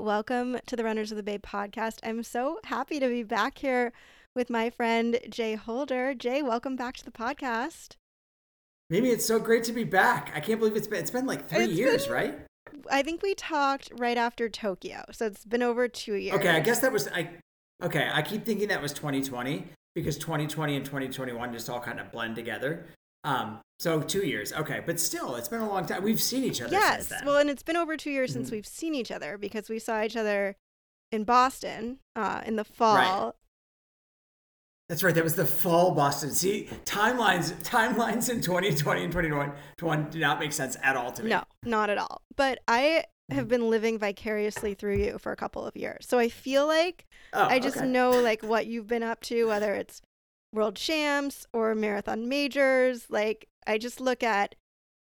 Welcome to the Runners of the Bay podcast. I'm so happy to be back here with my friend Jay Holder. Jay, welcome back to the podcast. Mimi, it's so great to be back. I can't believe it's been it's been like three It's years, been- right? I think we talked right after Tokyo, so it's been over two years. Okay, I guess that was I. Okay, I keep thinking that was 2020 because 2020 and 2021 just all kind of blend together. Um, so two years. Okay, but still, it's been a long time. We've seen each other Yes, since then. well, and it's been over two years since Mhm. we've seen each other because we saw each other in Boston uh, in the fall. That's right. That was the fall Boston. See, timelines timelines in 2020 and 2021 do not make sense at all to me. No, not at all. But I have Mhm. been living vicariously through you for a couple of years, so I feel like Oh, I just okay. know like what you've been up to, whether it's world champs or marathon majors. Like I just look at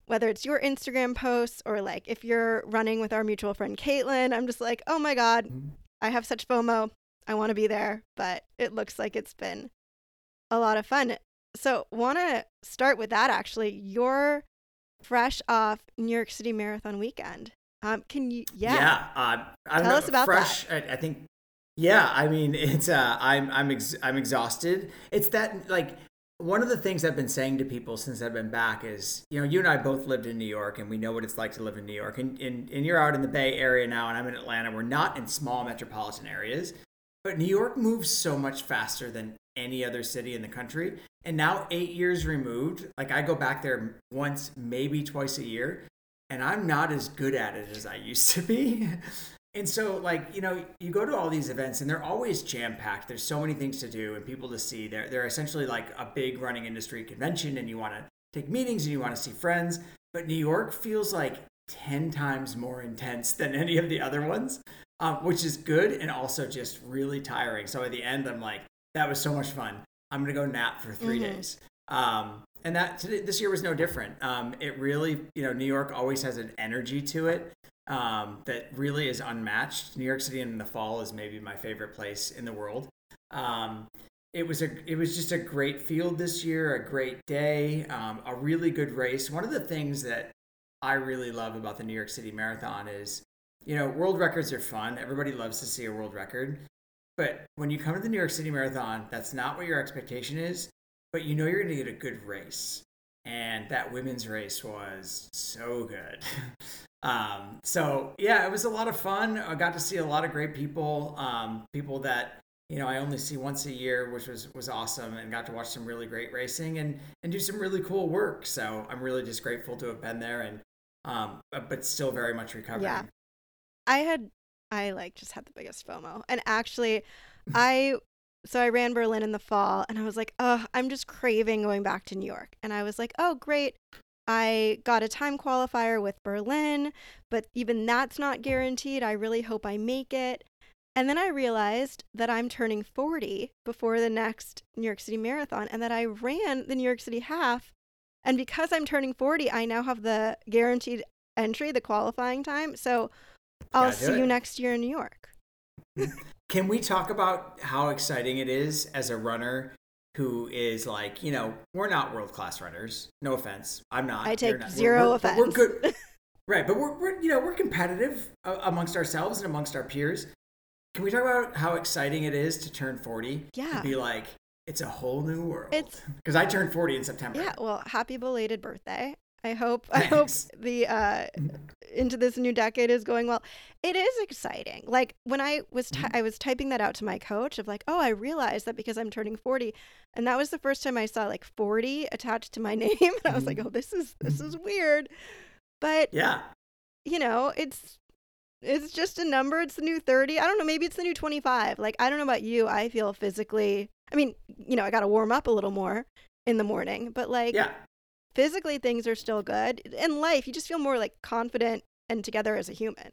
whether it's your Instagram posts or like if you're running with our mutual friend Caitlin, I'm just like, oh my God, Mhm. I have such FOMO. I want to be there, but it looks like it's been a lot of fun. So want to start with that actually. You're fresh off New York City Marathon weekend. Um, can you? Yeah. Yeah. Uh, I don't Tell know. us about fresh. I, I think. Yeah. I mean, it's. Uh, I'm. I'm. Ex- I'm exhausted. It's that like one of the things I've been saying to people since I've been back is, you know, you and I both lived in New York, and we know what it's like to live in New York. And and, and you're out in the Bay Area now, and I'm in Atlanta. We're not in small metropolitan areas, but New York moves so much faster than any other city in the country. And now, eight years removed, like I go back there once, maybe twice a year, and I'm not as good at it as I used to be. And so, like, you know, you go to all these events and they're always jam packed. There's so many things to do and people to see. They're, they're essentially like a big running industry convention, and you want to take meetings and you want to see friends. But New York feels like 10 times more intense than any of the other ones, um, which is good and also just really tiring. So at the end, I'm like, that was so much fun. I'm going to go nap for 3 Mhm. days. Um, and that this year was no different. Um, it really, you know, New York always has an energy to it um, that really is unmatched. New York City in the fall is maybe my favorite place in the world. Um, it was a it was just a great field this year, a great day, um, a really good race. One of the things that I really love about the New York City Marathon is, you know, world records are fun. Everybody loves to see a world record. But when you come to the New York City Marathon, that's not what your expectation is, but you know you're going to get a good race. And that women's race was so good. um, so, yeah, it was a lot of fun. I got to see a lot of great people, um, people that you know I only see once a year, which was was awesome, and got to watch some really great racing and and do some really cool work. So I'm really just grateful to have been there, and um, but- still very much recovering. Yeah. I had I like just had the biggest FOMO. And actually I so I ran Berlin in the fall and I was like, "Oh, I'm just craving going back to New York." And I was like, "Oh, great. I got a time qualifier with Berlin, but even that's not guaranteed. I really hope I make it." And then I realized that I'm turning 40 before the next New York City Marathon and that I ran the New York City half. And because I'm turning 40, I now have the guaranteed entry, the qualifying time. So I'll see you next year in New York. Can we talk about how exciting it is as a runner who is like, you know, we're not world class runners. No offense, I'm not. I take not. zero we're, We're offense. good, right? But we're, we're you know we're competitive amongst ourselves and amongst our peers. Can we talk about how exciting it is to turn 40? Yeah. Be like, it's a whole new world. It's- because I turned 40 in September. Yeah, well, happy belated birthday. I hope I hope the uh into this new decade is going well. It is exciting. Like when I was ty- Mhm. I was typing that out to my coach of like, "Oh, I realized that because I'm turning 40." And that was the first time I saw like 40 attached to my name and I was like, Mhm. "Oh, this is this is weird." But, Yeah. you know, it's it's just a number. It's the new 30. I don't know, maybe it's the new 25. Like I don't know about you. I feel physically I mean, you know, I got to warm up a little more in the morning, but like Yeah. Physically things are still good. In life, you just feel more like confident and together as a human.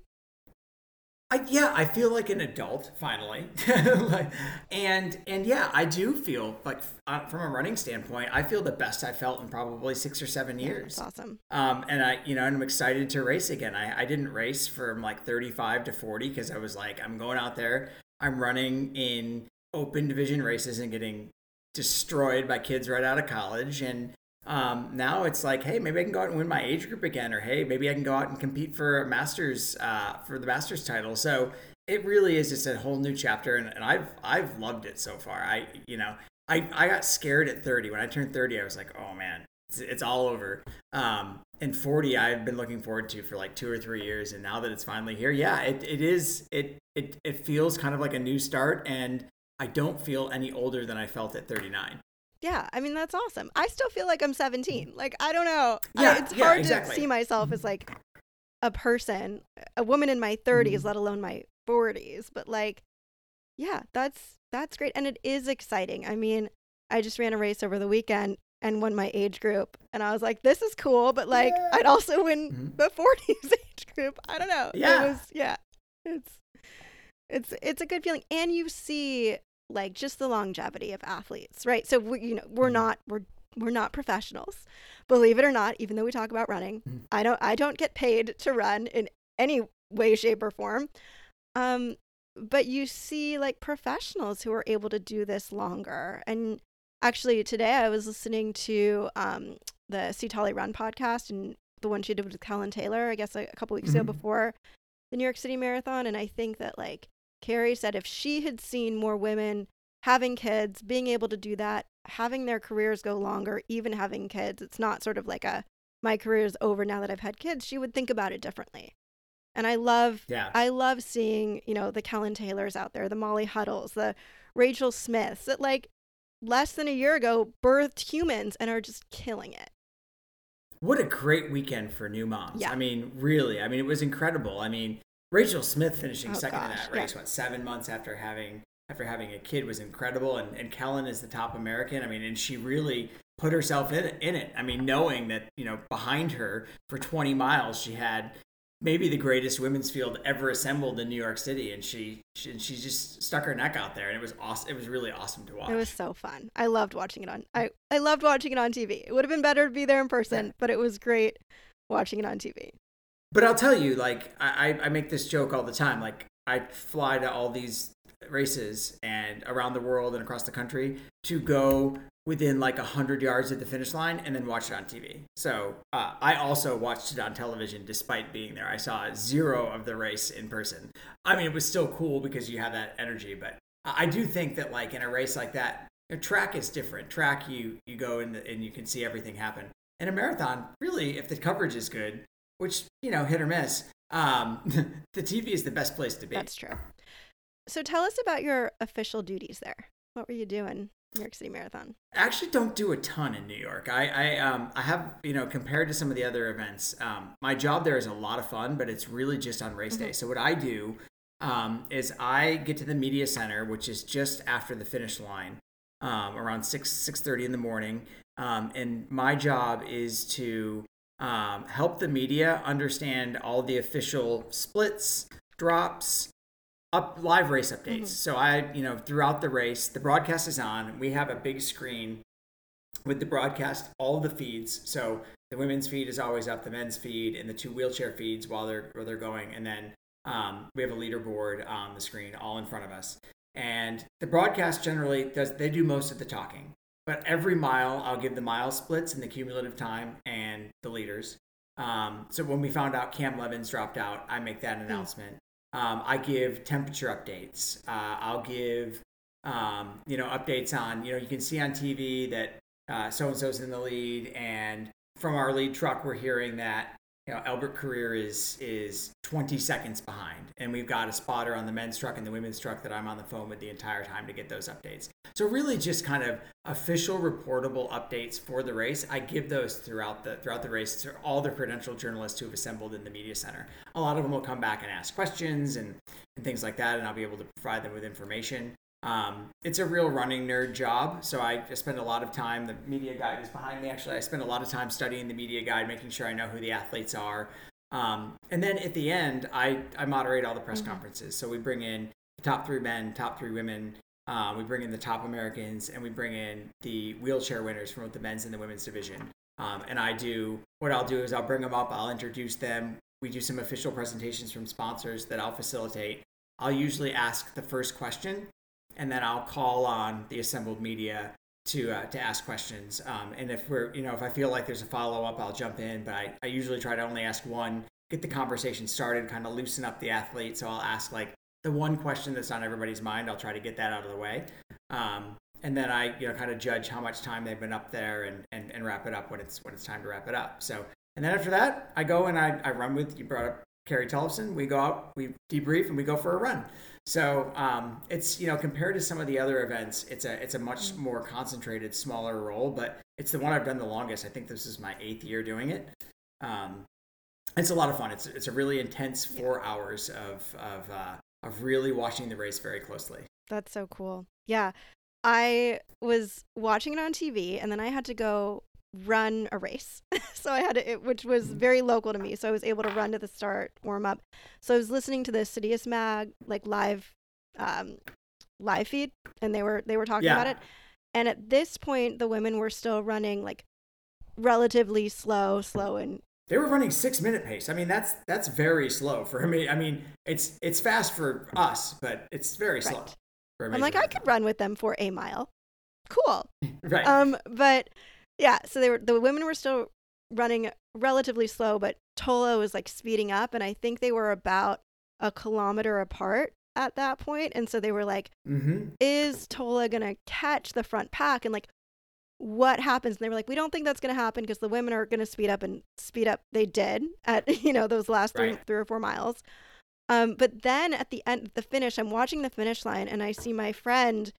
I, yeah, I feel like an adult finally, like, and and yeah, I do feel like uh, from a running standpoint, I feel the best I felt in probably six or seven Yeah, years. That's awesome. Um, and I, you know, and I'm excited to race again. I, I didn't race from like 35 to 40 because I was like, I'm going out there. I'm running in open division races and getting destroyed by kids right out of college. And Um, now it's like, hey, maybe I can go out and win my age group again, or hey, maybe I can go out and compete for masters uh, for the masters title. So it really is just a whole new chapter, and, and I've I've loved it so far. I you know I I got scared at 30 when I turned 30. I was like, oh man, it's, it's all over. Um, and 40, I've been looking forward to for like two or three years, and now that it's finally here, yeah, it, it is it it it feels kind of like a new start, and I don't feel any older than I felt at 39. Yeah, I mean that's awesome. I still feel like I'm 17. Like I don't know. Yeah, I, it's yeah, hard exactly. to see myself as like a person, a woman in my 30s, Mhm. let alone my 40s. But like, yeah, that's that's great, and it is exciting. I mean, I just ran a race over the weekend and won my age group, and I was like, this is cool. But like, Yeah. I'd also win Mhm. the 40s age group. I don't know. Yeah. it was yeah. It's it's it's a good feeling, and you see like just the longevity of athletes, right? So we, you know, we're Mhm. not we're we're not professionals, believe it or not. Even though we talk about running, Mhm. I don't I don't get paid to run in any way, shape, or form. Um, but you see like professionals who are able to do this longer. And actually, today I was listening to um the C Tolle Run podcast and the one she did with Kellyn Taylor, I guess like a couple weeks ago Mhm. before the New York City Marathon. And I think that like Carrie said if she had seen more women having kids, being able to do that, having their careers go longer, even having kids, it's not sort of like a my career is over now that I've had kids, she would think about it differently. And I love Yeah. I love seeing, you know, the Kellyn Taylors out there, the Molly Huddles, the Rachel Smiths that like less than a year ago birthed humans and are just killing it. What a great weekend for new moms. Yeah. I mean, really. I mean, it was incredible. I mean, Rachel Smith finishing Oh, second in that race, what, seven months after having after having a kid was incredible. And, and Kellyn is the top American. I mean, and she really put herself in it, in it. I mean, knowing that, you know, behind her for 20 miles, she had maybe the greatest women's field ever assembled in New York City. And she, she, and she just stuck her neck out there. And it was awesome. It was really awesome to watch. It was so fun. I loved watching it on I, I loved watching it on TV. It would have been better to be there in person, Yeah. but it was great watching it on TV. But I'll tell you, like I, I make this joke all the time. Like I fly to all these races and around the world and across the country to go within like a hundred yards of the finish line and then watch it on TV. So uh, I also watched it on television despite being there. I saw zero of the race in person. I mean, it was still cool because you have that energy. But I I do think that like in a race like that, a track is different. Track you you go in the, and you can see everything happen. In a marathon, really, if the coverage is good, which you know hit or miss um the tv is the best place to be That's true. So tell us about your official duties there. What were you doing New York City Marathon? I actually don't do a ton in new york i i um i have you know compared to some of the other events um my job there is a lot of fun but it's really just on race day so what i do um is i get to the media center which is just after the finish line um around 6 6 in the morning um and my job is to um, help the media understand all the official splits drops up live race updates. Mhm. So I, you know, throughout the race, the broadcast is on. We have a big screen with the broadcast, all the feeds. So the women's feed is always up, the men's feed, and the two wheelchair feeds while they're while they're going, and then um, we have a leaderboard on the screen, all in front of us. And the broadcast generally does they do most of the talking, but every mile I'll give the mile splits and the cumulative time and the leaders. Um, so when we found out Cam Levins dropped out, I make that announcement. Um, I give temperature updates. Uh, I'll give um, you know updates on you know you can see on TV that so and so's in the lead, and from our lead truck we're hearing that you know Albert Korir is is 20 seconds behind, and we've got a spotter on the men's truck and the women's truck that I'm on the phone with the entire time to get those updates. So really, just kind of official reportable updates for the race. I give those throughout the throughout the race to all the credentialed journalists who have assembled in the media center. A lot of them will come back and ask questions and, and things like that, and I'll be able to provide them with information. Um, it's a real running nerd job, so I spend a lot of time. The media guide is behind me. Actually, I spend a lot of time studying the media guide, making sure I know who the athletes are. Um, and then at the end, I, I moderate all the press Mhm. conferences. So we bring in the top three men, top three women. Uh, we bring in the top Americans, and we bring in the wheelchair winners from both the men's and the women's division. Um, and I do what I'll do is I'll bring them up, I'll introduce them. We do some official presentations from sponsors that I'll facilitate. I'll usually ask the first question, and then I'll call on the assembled media to uh, to ask questions. Um, and if we're you know if I feel like there's a follow up, I'll jump in. But I, I usually try to only ask one, get the conversation started, kind of loosen up the athlete. So I'll ask like the one question that's on everybody's mind. I'll try to get that out of the way. Um, and then I you know kind of judge how much time they've been up there and, and, and wrap it up when it's when it's time to wrap it up. So and then after that, I go and I, I run with you brought up Carrie Tollefson. We go out, we debrief, and we go for a run. So um, it's you know compared to some of the other events, it's a it's a much mm. more concentrated, smaller role, but it's the one I've done the longest. I think this is my eighth year doing it. Um, it's a lot of fun. It's it's a really intense four hours of of uh, of really watching the race very closely. That's so cool. Yeah, I was watching it on TV, and then I had to go run a race. so I had to, which was mm. very local to me. So I was able to run to the start, warm up. So I was listening to the Citius Mag like live, um, live feed, and they were they were talking yeah. about it. And at this point, the women were still running like relatively slow, slow and. They were running six minute pace. I mean, that's that's very slow for me. I mean, it's it's fast for us, but it's very slow. Right. I'm like, I could run with them for a mile. Cool. right. Um, but yeah, so they were the women were still running relatively slow, but Tola was like speeding up, and I think they were about a kilometer apart at that point, and so they were like, mm-hmm. "Is Tola gonna catch the front pack?" And like, what happens? And they were like, "We don't think that's gonna happen because the women are gonna speed up and speed up." They did at you know those last three three or four miles. Um, but then at the end, the finish, I'm watching the finish line, and I see my friend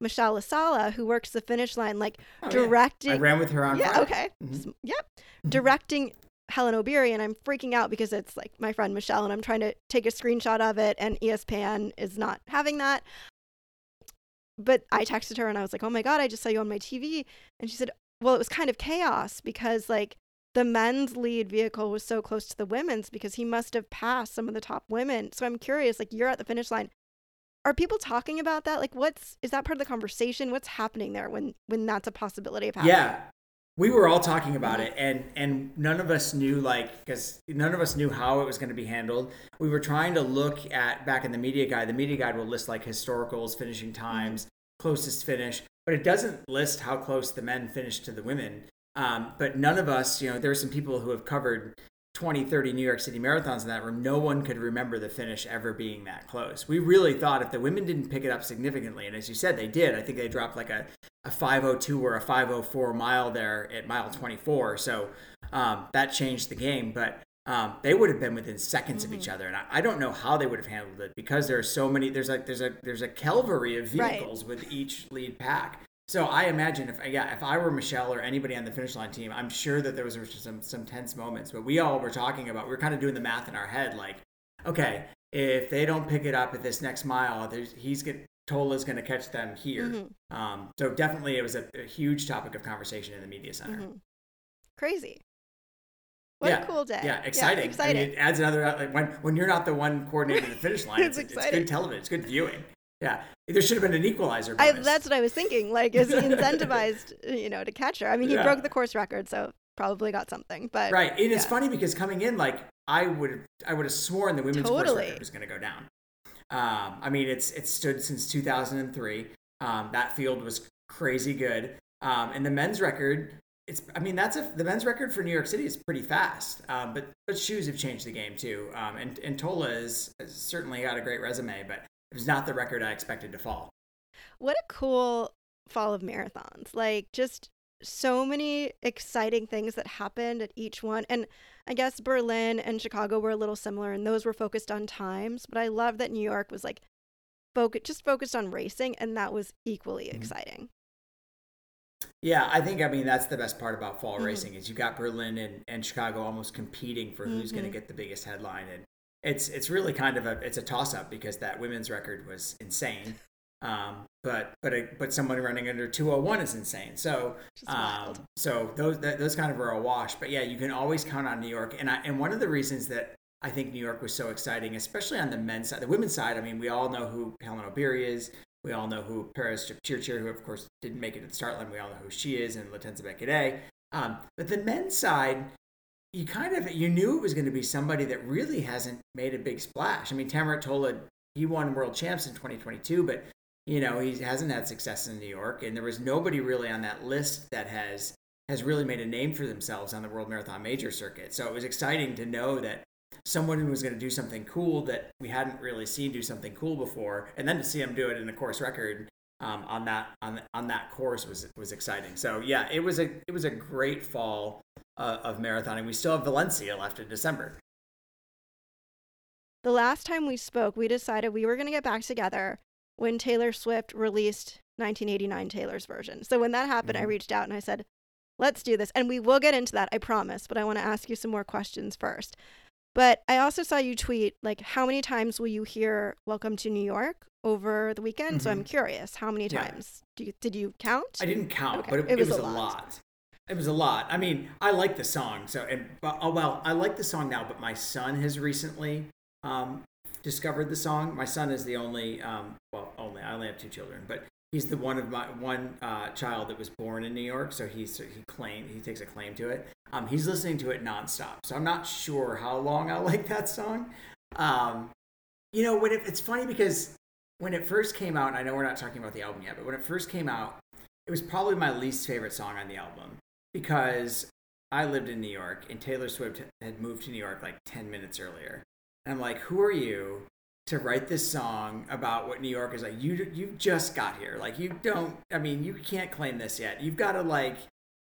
Michelle Lasala, who works the finish line, like oh, directing. Yeah. I ran with her on. Yeah. Okay. Mm-hmm. Yep. Directing Helen Obiri, and I'm freaking out because it's like my friend Michelle, and I'm trying to take a screenshot of it, and ESPN is not having that. But I texted her and I was like, "Oh my god, I just saw you on my TV," and she said, "Well, it was kind of chaos because like." The men's lead vehicle was so close to the women's because he must have passed some of the top women. So I'm curious, like you're at the finish line are people talking about that? Like, what's is that part of the conversation? What's happening there when when that's a possibility of happening? Yeah, we were all talking about mm-hmm. it, and and none of us knew like because none of us knew how it was going to be handled. We were trying to look at back in the media guide. The media guide will list like historicals, finishing mm-hmm. times, closest finish, but it doesn't list how close the men finished to the women. Um, but none of us, you know, there are some people who have covered 20, 30 New York City marathons in that room, no one could remember the finish ever being that close. We really thought if the women didn't pick it up significantly, and as you said, they did. I think they dropped like a, a 502 or a 504 mile there at mile 24. So um, that changed the game. But um, they would have been within seconds mm-hmm. of each mm-hmm. other, and I, I, don't know how they would have handled it because there are so many. There's like there's a there's a calvary of vehicles right. with each lead pack. So I imagine if yeah, if I were Michelle or anybody on the finish line team, I'm sure that there was some some tense moments. But we all were talking about we were kind of doing the math in our head, like, okay, if they don't pick it up at this next mile, he's get Tola's going to catch them here. Mm-hmm. Um, so definitely, it was a, a, huge topic of conversation in the media center. Mm-hmm. Crazy. What yeah. a cool day. Yeah, exciting. Yeah, exciting. I mean, it adds another like when when you're not the one coordinating the finish line. it's, it's, it's, good television. It's good viewing. Yeah, there should have been an equalizer. I, that's what I was thinking. Like, is he incentivized, you know, to catch her? I mean, he yeah. broke the course record, so probably got something. But right, and yeah. it's funny because coming in, like, I would I would have sworn the women's totally. course record was going to go down. Um, I mean, it's it's stood since 2003. Um, that field was crazy good, um, and the men's record. It's I mean that's a the men's record for New York City is pretty fast, um, but but shoes have changed the game too. Um, and and Tola has, has certainly got a great resume, but it was not the record I expected to fall. What a cool fall of marathons. Like just so many exciting things that happened at each one. And I guess Berlin and Chicago were a little similar and those were focused on times, but I love that New York was like focus just focused on racing and that was equally mm-hmm. exciting. Yeah, I think I mean that's the best part about fall mm-hmm. racing is you got Berlin and, and Chicago almost competing for who's mm-hmm. going to get the biggest headline and it's it's really kind of a it's a toss up because that women's record was insane. Um, but but a, but someone running under 201 is insane. So um, so those those kind of are a wash. But yeah, you can always count on New York. And I, and one of the reasons that I think New York was so exciting, especially on the men's side, the women's side. I mean, we all know who Helen Obiri is. We all know who Peres Jepchirchir, who of course didn't make it to the start line. We all know who she is, and Latenza Bek-Adet. Um, but the men's side, you kind of you knew it was going to be somebody that really hasn't made a big splash. I mean, Tamirat Tola, he won world champs in 2022, but You know, he hasn't had success in New York, and there was nobody really on that list that has has really made a name for themselves on the World Marathon Major circuit. So it was exciting to know that someone who was going to do something cool that we hadn't really seen do something cool before, and then to see him do it in a course record um, on that on on that course was was exciting. So yeah, it was a it was a great fall uh, of marathoning. We still have Valencia left in December. The last time we spoke, we decided we were going to get back together when Taylor Swift released 1989 Taylor's version. So when that happened, mm-hmm. I reached out and I said, let's do this. And we will get into that, I promise. But I want to ask you some more questions first. But I also saw you tweet, like, how many times will you hear Welcome to New York over the weekend? Mm-hmm. So I'm mm-hmm. curious, how many times? Yeah. Do you, did you count? I didn't count, okay. but it, it, was, it was, a lot. lot. It was a lot. I mean, I like the song. So, and, oh, well, I like the song now, but my son has recently um, discovered the song. My son is the only, um, well, only, I only have two children, but he's the one of my one uh, child that was born in New York, so he's he claim he takes a claim to it. Um, he's listening to it nonstop, so I'm not sure how long I'll like that song. Um, you know, when it, it's funny because when it first came out, and I know we're not talking about the album yet, but when it first came out, it was probably my least favorite song on the album because I lived in New York and Taylor Swift had moved to New York like 10 minutes earlier. And I'm like, who are you to write this song about what New York is like. You you just got here. Like you don't. I mean, you can't claim this yet. You've got to like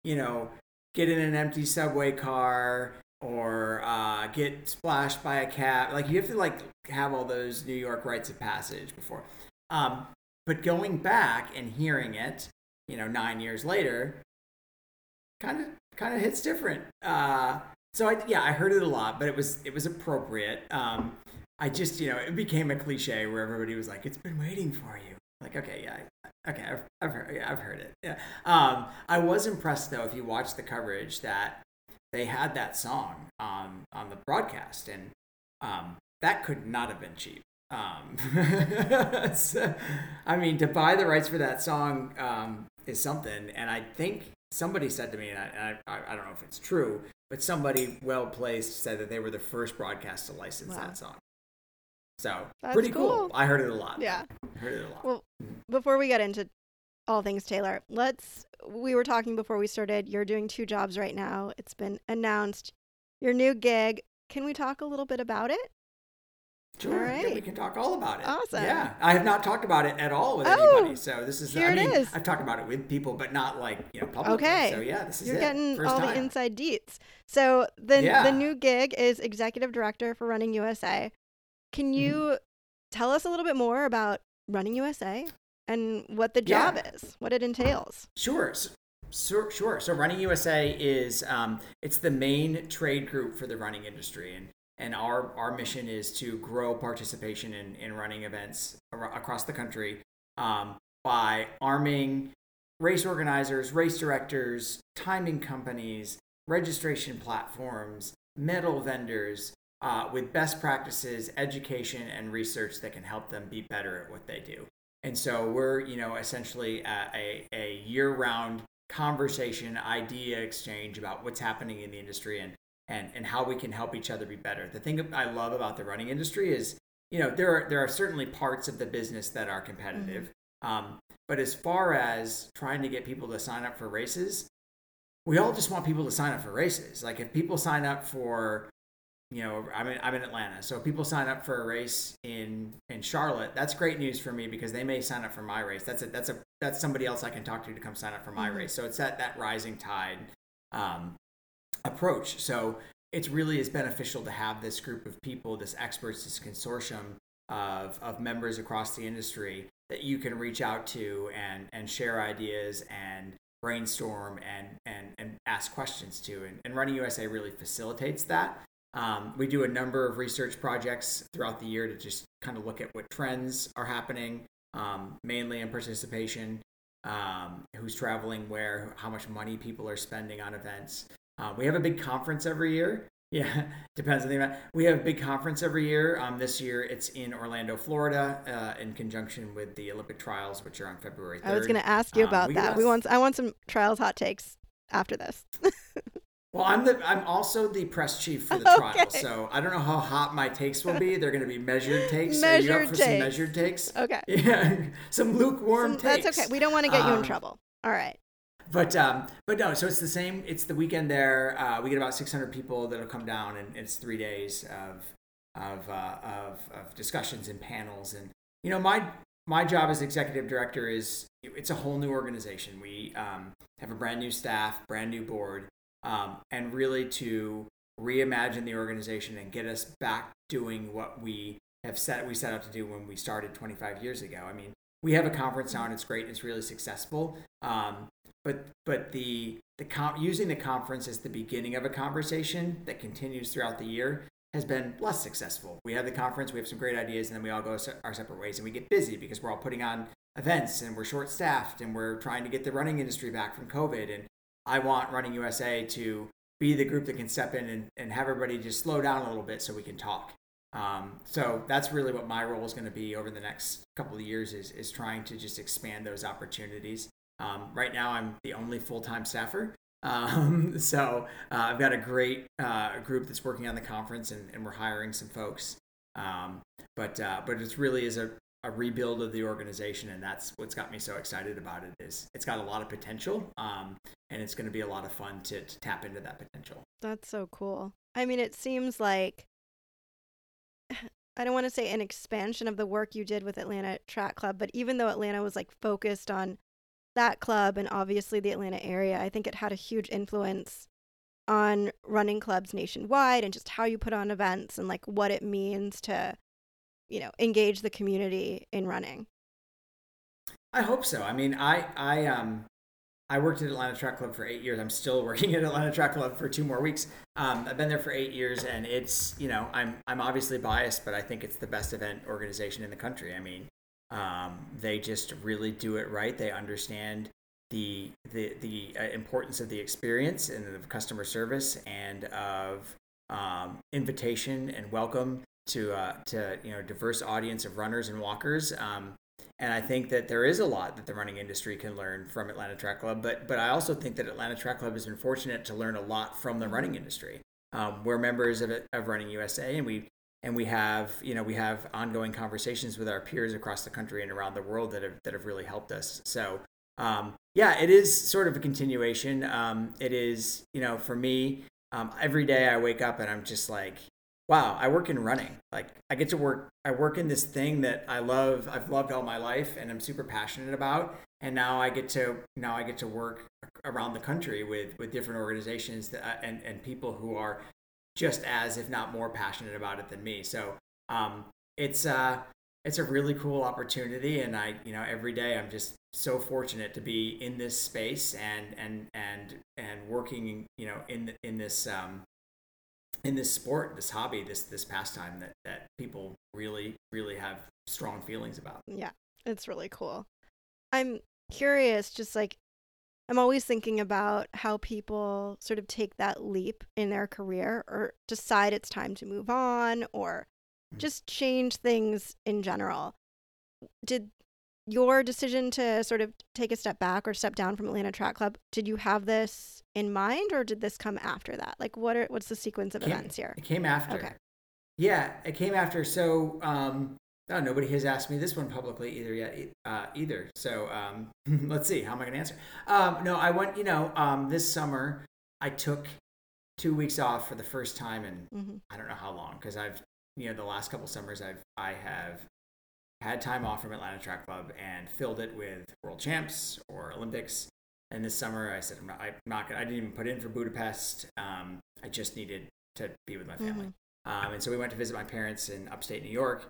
you know get in an empty subway car or uh, get splashed by a cat. Like you have to like have all those New York rites of passage before. Um, but going back and hearing it, you know, nine years later, kind of kind of hits different. Uh, so I, yeah, I heard it a lot, but it was it was appropriate. Um, I just, you know, it became a cliche where everybody was like, "It's been waiting for you." Like, okay, yeah, okay, I've, I've heard, yeah, I've heard it. Yeah. Um, I was impressed though, if you watch the coverage, that they had that song on on the broadcast, and um, that could not have been cheap. Um, so, I mean, to buy the rights for that song um, is something, and I think somebody said to me, and I, I, I don't know if it's true, but somebody well placed said that they were the first broadcast to license wow. that song. So That's pretty cool. cool. I heard it a lot. Yeah. I heard it a lot. Well, before we get into all things Taylor, let's. We were talking before we started. You're doing two jobs right now. It's been announced. Your new gig. Can we talk a little bit about it? Sure. All right. We can talk all about it. Awesome. Yeah. I have not talked about it at all with oh, anybody. So this is here I mean, it is. I've talked about it with people, but not like, you know, publicly. Okay. So yeah, this is You're it. getting First all time. the inside deets. So the yeah. the new gig is executive director for Running USA. Can you mm-hmm tell us a little bit more about Running USA and what the job yeah. is, what it entails. Sure. So, sure. So Running USA is um, it's the main trade group for the running industry, and and our our mission is to grow participation in in running events across the country um, by arming race organizers, race directors, timing companies, registration platforms, medal vendors, uh, with best practices, education, and research that can help them be better at what they do. And so we're, you know, essentially a, a year-round conversation, idea exchange about what's happening in the industry and and and how we can help each other be better. The thing I love about the running industry is, you know, there are there are certainly parts of the business that are competitive, mm-hmm. um, but as far as trying to get people to sign up for races, we all just want people to sign up for races. Like if people sign up for you know, I'm in, I'm in Atlanta. So if people sign up for a race in in Charlotte, that's great news for me because they may sign up for my race. That's a that's a that's somebody else I can talk to to come sign up for my mm-hmm. race. So it's that that rising tide um, approach. So it's really is beneficial to have this group of people, this experts, this consortium of of members across the industry that you can reach out to and and share ideas and brainstorm and and and ask questions to. And, and Running USA really facilitates that. Um, we do a number of research projects throughout the year to just kind of look at what trends are happening, um, mainly in participation, um, who's traveling where, how much money people are spending on events. Uh, we have a big conference every year. Yeah, depends on the event. We have a big conference every year. Um, this year it's in Orlando, Florida, uh, in conjunction with the Olympic trials, which are on February 3rd. I was going to ask you um, about that. We want I want some trials hot takes after this. Well, I'm the I'm also the press chief for the Okay. trial, so I don't know how hot my takes will be. They're going to be measured takes. Are you Measured up for some takes. measured takes? Okay. Yeah, some lukewarm Some- takes. that's okay. We don't want to get you in Um, trouble. All right. But um, but no, so it's the same. It's the weekend there. Uh, we get about 600 people that'll come down, and it's three days of of uh, of, of discussions and panels. And you know, my my job as executive director is it's a whole new organization. We um, have a brand new staff, brand new board, um, and really to reimagine the organization and get us back doing what we have set we set out to do when we started 25 years ago. I mean, we have a conference now and it's great. It's really successful. Um, but but the the com- using the conference as the beginning of a conversation that continues throughout the year has been less successful. We have the conference, we have some great ideas, and then we all go our separate ways, and we get busy because we're all putting on events and we're short staffed and we're trying to get the running industry back from COVID. And I want Running USA to be the group that can step in and, and have everybody just slow down a little bit so we can talk. Um, so that's really what my role is going to be over the next couple of years is, is trying to just expand those opportunities. Um, right now, I'm the only full time staffer. Um, so uh, I've got a great uh, group that's working on the conference, and, and we're hiring some folks. Um, but uh, but it really is a, a rebuild of the organization, and that's what's got me so excited about it. Is it's got a lot of potential, um, and it's going to be a lot of fun to, to tap into that potential. That's so cool. I mean, it seems like I don't want to say an expansion of the work you did with Atlanta Track Club, but even though Atlanta was like focused on that club and obviously the Atlanta area, I think it had a huge influence on running clubs nationwide and just how you put on events and like what it means to, you know, engage the community in running. I hope so. I mean, I I um I worked at Atlanta Track Club for eight years. I'm still working at Atlanta Track Club for two more weeks. Um, I've been there for eight years, and it's you know I'm I'm obviously biased, but I think it's the best event organization in the country. I mean, um, they just really do it right. They understand the the the uh, importance of the experience and of customer service and of um, invitation and welcome to uh, to you know diverse audience of runners and walkers. Um, and I think that there is a lot that the running industry can learn from Atlanta Track Club. But but I also think that Atlanta Track Club has been fortunate to learn a lot from the running industry. Um, we're members of, of Running USA, and we and we have you know we have ongoing conversations with our peers across the country and around the world that have that have really helped us. So um, yeah, it is sort of a continuation. Um, it is you know for me um, every day I wake up and I'm just like wow, I work in running. Like I get to work, I work in this thing that I love. I've loved all my life, and I'm super passionate about. And now I get to now I get to work around the country with with different organizations that and and people who are just as, if not more, passionate about it than me. So um, it's uh it's a really cool opportunity, and I you know every day I'm just so fortunate to be in this space and and and and working you know in in this um, in this sport, this hobby, this this pastime that that people really really have strong feelings about. Yeah, it's really cool. I'm curious, just like I'm always thinking about how people sort of take that leap in their career or decide it's time to move on or just change things in general. Did your decision to sort of take a step back or step down from Atlanta Track Club, did you have this in mind or did this come after that? Like what are what's the sequence of Came- events here? It came after. Okay. Yeah, it came after. So um, oh, nobody has asked me this one publicly either yet uh, either. So um, let's see. How am I going to answer? Um, no, I went. You know, um, this summer I took two weeks off for the first time in hmm I don't know how long because I've you know the last couple summers I've I have had time off from Atlanta Track Club and filled it with World Champs or Olympics. And this summer I said I'm not, I'm not gonna, I didn't even put in for Budapest. Um, I just needed to be with my family. Um, and so we went to visit my parents in upstate New York,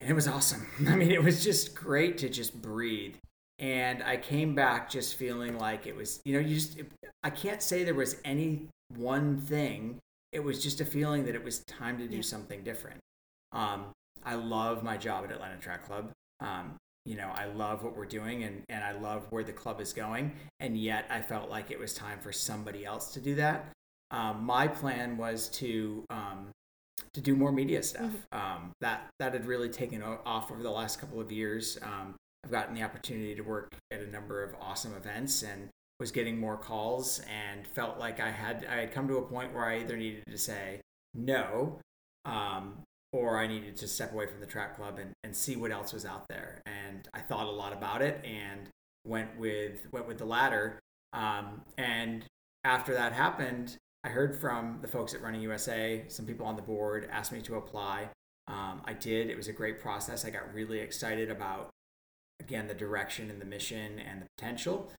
and it was awesome. I mean, it was just great to just breathe. And I came back just feeling like it was, you know, you just, I can't say there was any one thing. It was just a feeling that it was time to do Yeah. something different. Um, I love my job at Atlanta Track Club. Um, you know, I love what we're doing and, and I love where the club is going. And yet I felt like it was time for somebody else to do that. Um, my plan was to um, to do more media stuff. Um, that that had really taken off over the last couple of years. Um, I've gotten the opportunity to work at a number of awesome events, and was getting more calls and felt like I had I had come to a point where I either needed to say no, um, or I needed to step away from the track club and, and see what else was out there. And I thought a lot about it and went with went with the latter. Um, and after that happened, I heard from the folks at Running USA, some people on the board asked me to apply. Um, I did. It was a great process. I got really excited about, again, the direction and the mission and the potential.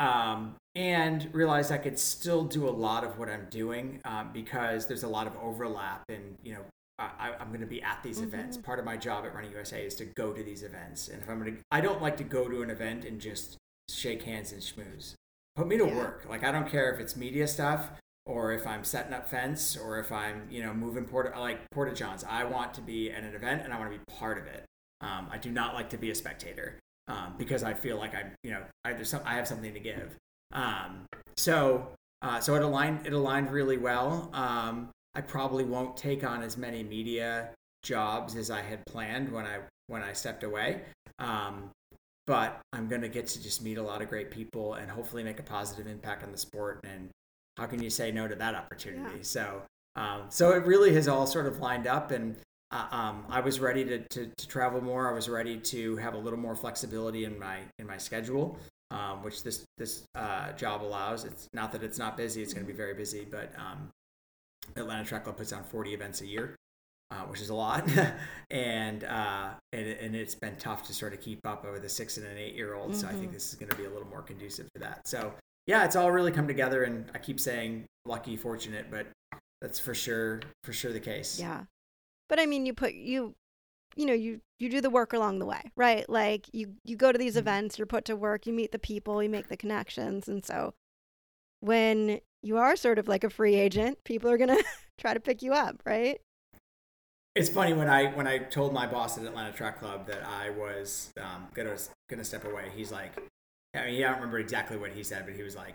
Um, and realized I could still do a lot of what I'm doing um, because there's a lot of overlap. And, you know, I, am going to be at these mm-hmm. events. Part of my job at Running USA is to go to these events. And if I'm going to, I don't like to go to an event and just shake hands and schmooze. Put me to yeah. work. Like, I don't care if it's media stuff or if I'm setting up fence or if I'm, you know, moving porta like porta johns. I want to be at an event and I want to be part of it. Um, I do not like to be a spectator um, because I feel like I'm, you know, I, some, I have something to give. Um, so, uh, so it aligned, it aligned really well. Um, I probably won't take on as many media jobs as I had planned when I when I stepped away. Um, but I'm going to get to just meet a lot of great people and hopefully make a positive impact on the sport and how can you say no to that opportunity? Yeah. So, um, so it really has all sort of lined up, and uh, um, I was ready to, to, to, travel more. I was ready to have a little more flexibility in my in my schedule, um, which this this uh, job allows. It's not that it's not busy; it's going to be very busy. But um, Atlanta Track Club puts on 40 events a year, uh, which is a lot, and, uh, and and it's been tough to sort of keep up with a six and an eight year old. Mm-hmm. So I think mm-hmm. this is going to be a little more conducive to that. So yeah, it's all really come together, and I keep saying lucky, fortunate, but that's for sure, for sure the case. Yeah, but I mean, you put you, you know, you you do the work along the way, right? Like you you go to these mm-hmm. events, you're put to work, you meet the people, you make the connections, and so when you are sort of like a free agent, people are gonna try to pick you up, right? It's funny when I when I told my boss at Atlanta Track Club that I was um, gonna gonna step away. He's like, I mean, I don't remember exactly what he said, but he was like,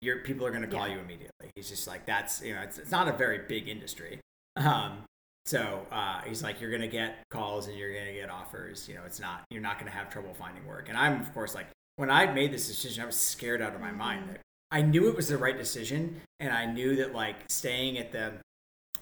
"Your people are going to call yeah. you immediately." He's just like, "That's you know, it's it's not a very big industry." Um, so uh, he's like, "You're going to get calls and you're going to get offers. You know, it's not you're not going to have trouble finding work." And I'm of course like, when I made this decision, I was scared out of my mind. Mm-hmm. I knew it was the right decision, and I knew that like staying at the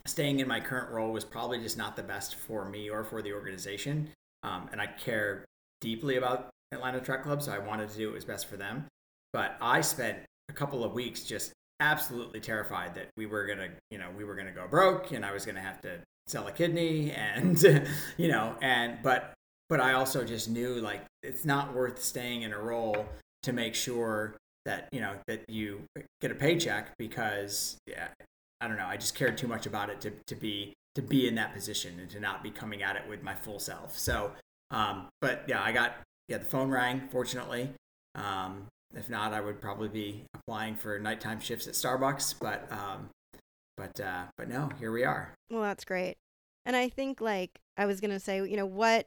staying in my current role was probably just not the best for me or for the organization. Um, and I care deeply about Atlanta Track Club, so I wanted to do what was best for them. But I spent a couple of weeks just absolutely terrified that we were gonna, you know, we were gonna go broke, and I was gonna have to sell a kidney, and you know, and but but I also just knew like it's not worth staying in a role to make sure that you know that you get a paycheck because yeah, I don't know, I just cared too much about it to to be to be in that position and to not be coming at it with my full self. So um, but yeah, I got yeah, the phone rang, fortunately. Um, if not, I would probably be applying for nighttime shifts at Starbucks. But um, but uh, but no, here we are. Well, that's great. And I think like I was gonna say, you know, what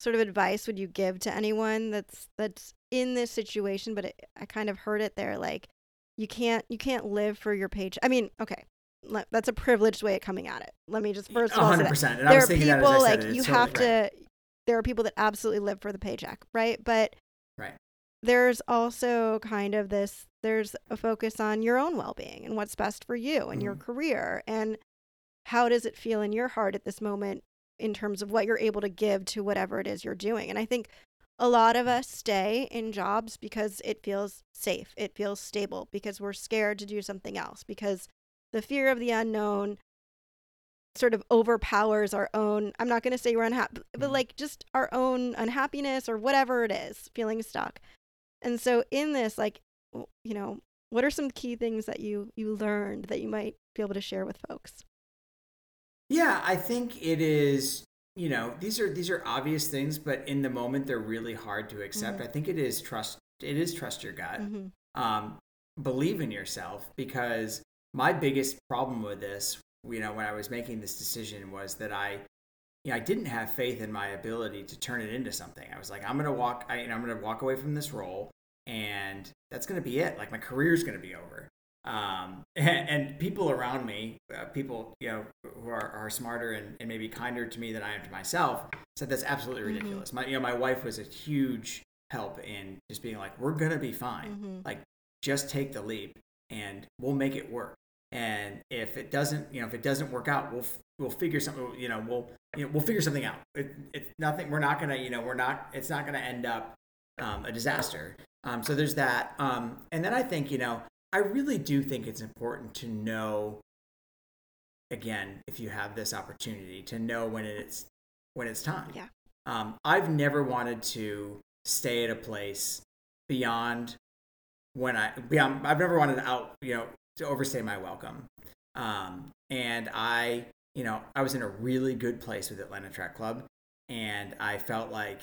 sort of advice would you give to anyone that's that's in this situation? But it, I kind of heard it there, like you can't you can't live for your page. I mean, okay, that's a privileged way of coming at it. Let me just first of all 100%. Say that. there are people like you have to there are people that absolutely live for the paycheck, right? But right. there's also kind of this there's a focus on your own well-being and what's best for you and mm-hmm. your career and how does it feel in your heart at this moment in terms of what you're able to give to whatever it is you're doing. And I think a lot of us stay in jobs because it feels safe, it feels stable, because we're scared to do something else, because the fear of the unknown sort of overpowers our own i'm not going to say we're unhappy but mm-hmm. like just our own unhappiness or whatever it is feeling stuck and so in this like you know what are some key things that you you learned that you might be able to share with folks yeah i think it is you know these are these are obvious things but in the moment they're really hard to accept mm-hmm. i think it is trust it is trust your gut mm-hmm. um, believe in yourself because my biggest problem with this you know when I was making this decision was that I you know, I didn't have faith in my ability to turn it into something. I was like, I'm gonna walk, I, you know, I'm gonna walk away from this role, and that's gonna be it. Like my career's gonna be over. Um, and, and, people around me, uh, people you know who are, are smarter and, and, maybe kinder to me than I am to myself, said that's absolutely mm-hmm. ridiculous. Mm-hmm. My you know my wife was a huge help in just being like, we're gonna be fine. Mhm. Like, just take the leap, and we'll make it work. And if it doesn't, you know, if it doesn't work out, we'll we'll figure something. You know, we'll you know we'll figure something out. It, it's nothing. We're not gonna, you know, we're not. It's not gonna end up um, a disaster. Um, so there's that. Um, and then I think, you know, I really do think it's important to know. Again, if you have this opportunity to know when it's when it's time. Yeah. Um, I've never wanted to stay at a place beyond when I beyond. I've never wanted to out, you know, to overstay my welcome. Um, and I, you know, I was in a really good place with Atlanta Track Club, and I felt like,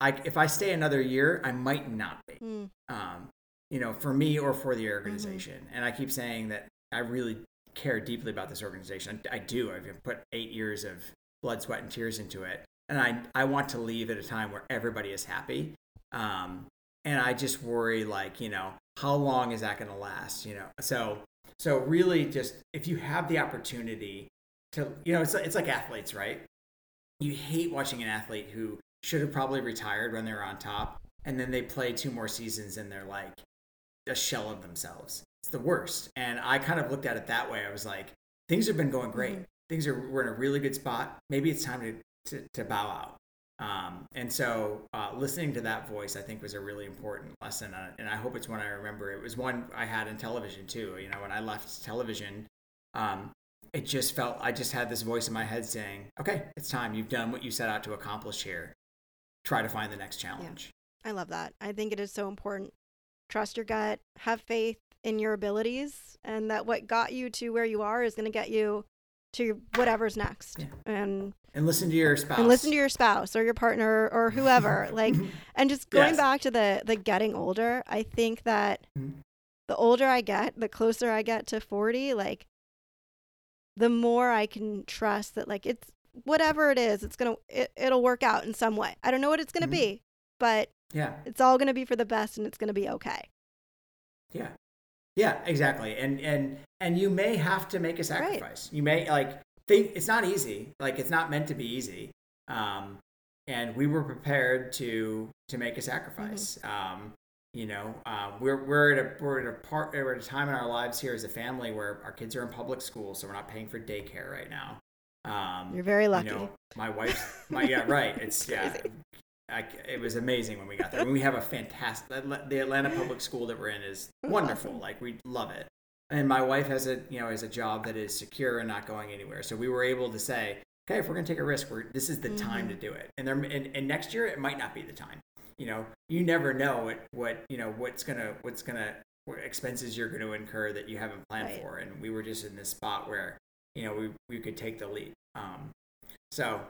I if I stay another year, I might not be. Mm. Um, you know, for me or for the organization. And I keep saying that I really care deeply about this organization. I, I do. I've put eight years of blood, sweat, and tears into it, and I I want to leave at a time where everybody is happy. Um, and I just worry, like you know, how long is that going to last? You know, so so really, just if you have the opportunity to, you know, it's it's like athletes, right? You hate watching an athlete who should have probably retired when they were on top, and then they play two more seasons and they're like a shell of themselves. It's the worst. And I kind of looked at it that way. I was like, things have been going great. Mhm. Things are we're in a really good spot. Maybe it's time to to, to bow out. Um, and so uh, listening to that voice, I think, was a really important lesson. Uh, and I hope it's one I remember. It was one I had in television too. You know, when I left television, um, it just felt I just had this voice in my head saying, "Okay, it's time. You've done what you set out to accomplish here. Try to find the next challenge." I love that. I think it is so important. Trust your gut, have faith in your abilities, and that what got you to where you are is going to get you to whatever's next. Yeah. And And listen to your spouse. and listen to your spouse or your partner or whoever. like and just going Yes. back to the the getting older, I think that Mhm. the older I get, the closer I get to 40, like the more I can trust that like it's whatever it is, it's to it, it'll work out in some way. I don't know what it's going to Mhm. be, but yeah. it's all going to be for the best and it's going to be okay. Yeah. Yeah, exactly. And and and you may have to make a sacrifice. You may like think it's not easy. Like it's not meant to be easy. Um and we were prepared to to make a sacrifice. Um you know, um, we're we're at a we're at a part we're at a time in our lives here as a family where our kids are in public school, so we're not paying for daycare right now. Um, You're very lucky. You know, my wife's my yeah right. It's yeah. I, it was amazing when we got there. And we have a fantastic the Atlanta public school that we're in is wonderful. Awesome. Like we love it. And my wife has a you know has a job that is secure and not going anywhere. So we were able to say, okay, if we're gonna take a risk, we're this is the time to Mhm. do it. And there and, and next year it might not be the time. You know, you never know what what you know what's gonna what's gonna what expenses you're going to incur that you haven't planned Right. for. And we were just in this spot where you know we we could take the leap. Um, so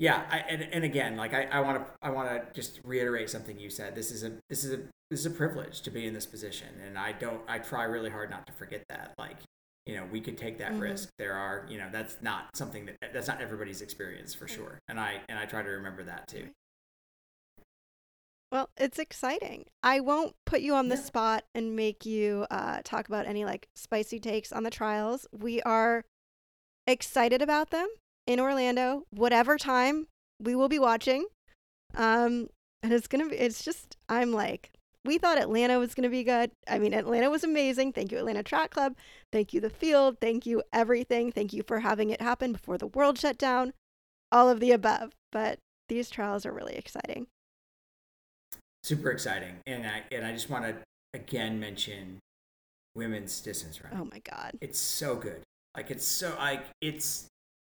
yeah, I, and and again, like I I want to I want to just reiterate something you said. This is a this is a this is a privilege to be in this position, and I don't I try really hard not to forget that. Like you know we could take that Mhm. risk. There are you know that's not something that that's not everybody's experience for sure, and I and I try to remember that too. Well, it's exciting. I won't put you on the Yeah. spot and make you uh, talk about any like spicy takes on the trials. We are excited about them in Orlando. Whatever time we will be watching, um, and it's gonna be. It's just I'm like we thought Atlanta was gonna be good. I mean, Atlanta was amazing. Thank you, Atlanta Track Club. Thank you, the field. Thank you, everything. Thank you for having it happen before the world shut down. All of the above. But these trials are really exciting. Super exciting, and I and I just want to again mention women's distance run. Oh my god. It's so good. Like it's so I it's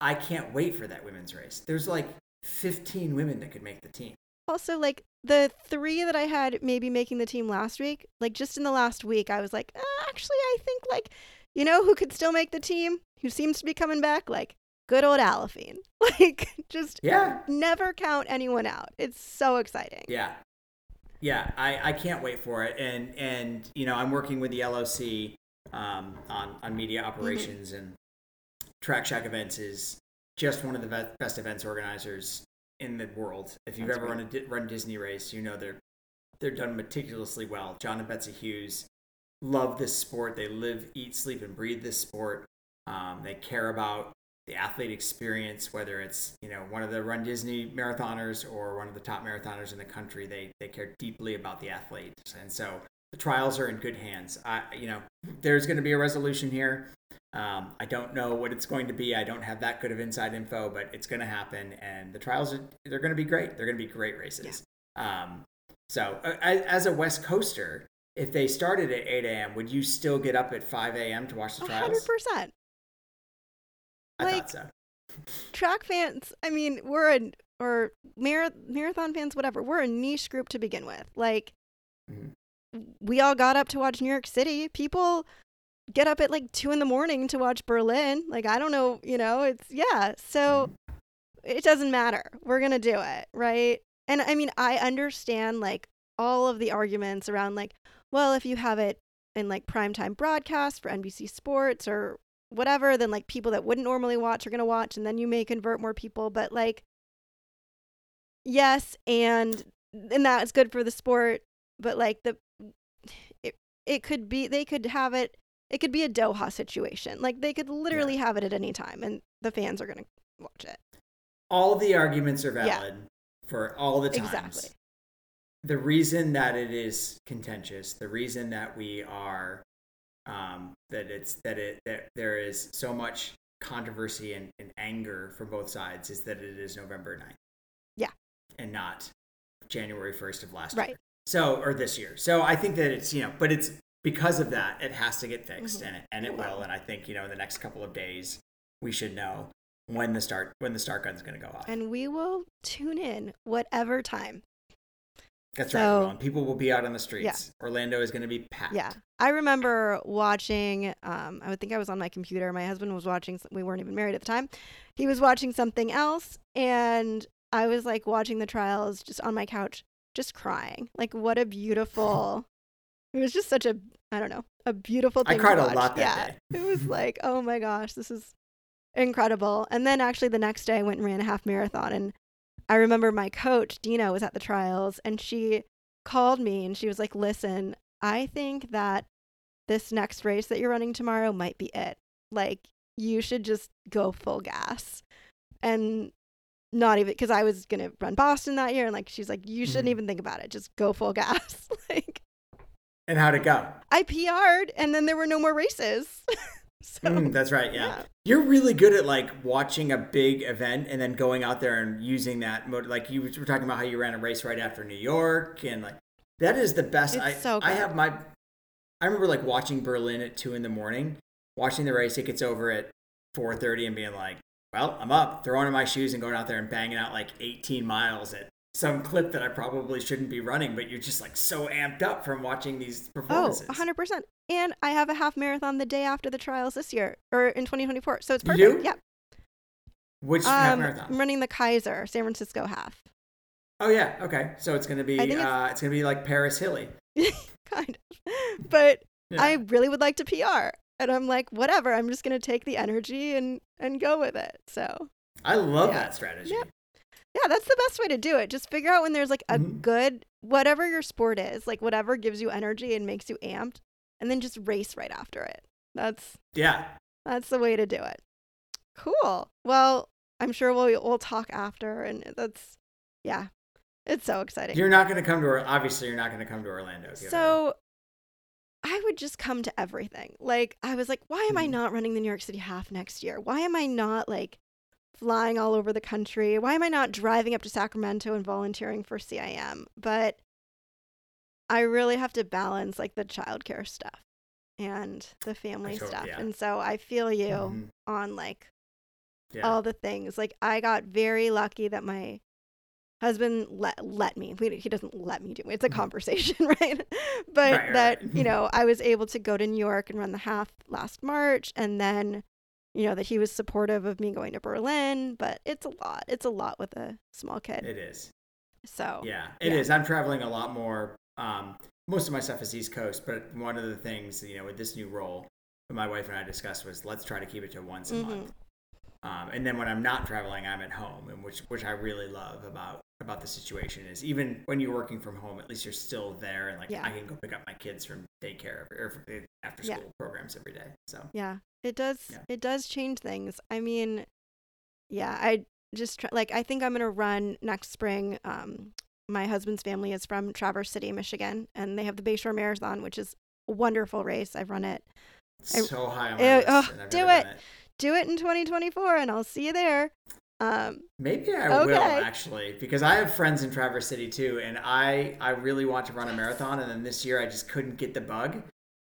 I can't wait for that women's race. There's like 15 women that could make the team. Also, like the three that I had maybe making the team last week, like just in the last week, I was like, "Uh, actually, I think like, you know, who could still make the team, who seems to be coming back, like good old Aliphine. Like, just Yeah. never count anyone out. It's so exciting. Yeah. Yeah, I, I can't wait for it. And and you know, I'm working with the LOC um, on on media operations and Track Shack Events is just one of the best events organizers in the world. If you've That's ever run a run Disney race, you know they're they're done meticulously well. John and Betsy Hughes love this sport. They live, eat, sleep, and breathe this sport. Um, they care about the athlete experience, whether it's you know one of the Run Disney marathoners or one of the top marathoners in the country, they they care deeply about the athletes, and so the trials are in good hands. I you know there's going to be a resolution here. Um, I don't know what it's going to be. I don't have that good of inside info, but it's going to happen, and the trials are they're going to be great. They're going to be great races. Yeah. Um, so uh, as a West Coaster, if they started at 8 a.m., would you still get up at 5 a.m. to watch the trials? 100%. I like, thought so. track fans, I mean, we're a, or mar- marathon fans, whatever, we're a niche group to begin with. Like, mm-hmm. we all got up to watch New York City. People get up at like 2 in the morning to watch Berlin. Like, I don't know, you know, it's, yeah. So it doesn't matter. We're going to do it, right? And I mean, I understand like all of the arguments around like, well, if you have it in like primetime broadcast for NBC Sports or whatever, then like people that wouldn't normally watch are going to watch and then you may convert more people. But like, yes, and and that's good for the sport. But like the, it, it could be, they could have it, it could be a Doha situation. Like they could literally yeah. have it at any time and the fans are going to watch it. All the arguments are valid yeah. for all the times. Exactly the reason that it is contentious, the reason that we are um, that it's that it that there is so much controversy and, and anger from both sides is that it is November 9th. Yeah. And not January 1st of last right. year. So or this year. So I think that it's, you know, but it's because of that, it has to get fixed mm-hmm. and it and it will. And I think, you know, in the next couple of days we should know when the start when the start gun's gonna go off. And we will tune in whatever time. That's so, right. People will be out on the streets. Yeah. Orlando is going to be packed. Yeah. I remember watching, um, I would think I was on my computer. My husband was watching, we weren't even married at the time. He was watching something else. And I was like watching the trials just on my couch, just crying. Like, what a beautiful, it was just such a, I don't know, a beautiful thing. I cried a lot that yeah. day. It was like, oh my gosh, this is incredible. And then actually the next day I went and ran a half marathon and I remember my coach, Dina, was at the trials and she called me and she was like, Listen, I think that this next race that you're running tomorrow might be it. Like, you should just go full gas. And not even because I was going to run Boston that year. And like, she's like, You shouldn't mm-hmm. even think about it. Just go full gas. like, and how'd it go? I PR'd and then there were no more races. So, mm, that's right. Yeah. yeah. You're really good at like watching a big event and then going out there and using that mode. Like you were talking about how you ran a race right after New York and like that is the best. It's I, so I have my, I remember like watching Berlin at two in the morning, watching the race. It gets over at 4.30 and being like, well, I'm up, throwing on my shoes and going out there and banging out like 18 miles at some clip that I probably shouldn't be running, but you're just like so amped up from watching these oh, performances. Oh, 100%. And I have a half marathon the day after the trials this year or in 2024. So it's perfect. You? Yep. Which um, half marathon? I'm running the Kaiser San Francisco half. Oh yeah, okay. So it's gonna be uh, it's... it's... gonna be like Paris Hilly. kind of. But yeah. I really would like to PR. And I'm like, whatever, I'm just gonna take the energy and and go with it. So I love yeah. that strategy. Yep. Yeah, that's the best way to do it. Just figure out when there's like a mm-hmm. good whatever your sport is, like whatever gives you energy and makes you amped, and then just race right after it. That's Yeah. That's the way to do it. Cool. Well, I'm sure we'll we'll talk after and that's yeah. It's so exciting. You're not going to come to obviously you're not going to come to Orlando. So I would just come to everything. Like I was like, why am mm-hmm. I not running the New York City half next year? Why am I not like flying all over the country? Why am I not driving up to Sacramento and volunteering for CIM? But I really have to balance like the childcare stuff and the family stuff. Yeah. And so I feel you mm-hmm. on like yeah. all the things. Like I got very lucky that my husband let let me. He doesn't let me do it. It's a mm-hmm. conversation, right? but right, that, right. you know, I was able to go to New York and run the half last March and then you know, that he was supportive of me going to Berlin, but it's a lot. It's a lot with a small kid. It is. So yeah, it yeah. is. I'm traveling a lot more. Um, most of my stuff is East Coast, but one of the things you know with this new role, that my wife and I discussed was let's try to keep it to once a mm-hmm. month. Um, and then when I'm not traveling, I'm at home, and which which I really love about about the situation is even when you're working from home, at least you're still there, and like yeah. I can go pick up my kids from daycare or after school yeah. programs every day. So yeah, it does. Yeah. It does change things. I mean, yeah, I just try, like I think I'm gonna run next spring. Um, my husband's family is from Traverse City, Michigan, and they have the Bayshore Marathon, which is a wonderful race. I've run it. I- So high on my list, oh, do never it. Do it in 2024, and I'll see you there. Um, Maybe I will actually, because I have friends in Traverse City too, and I I really want to run a marathon, and then this year I just couldn't get the bug.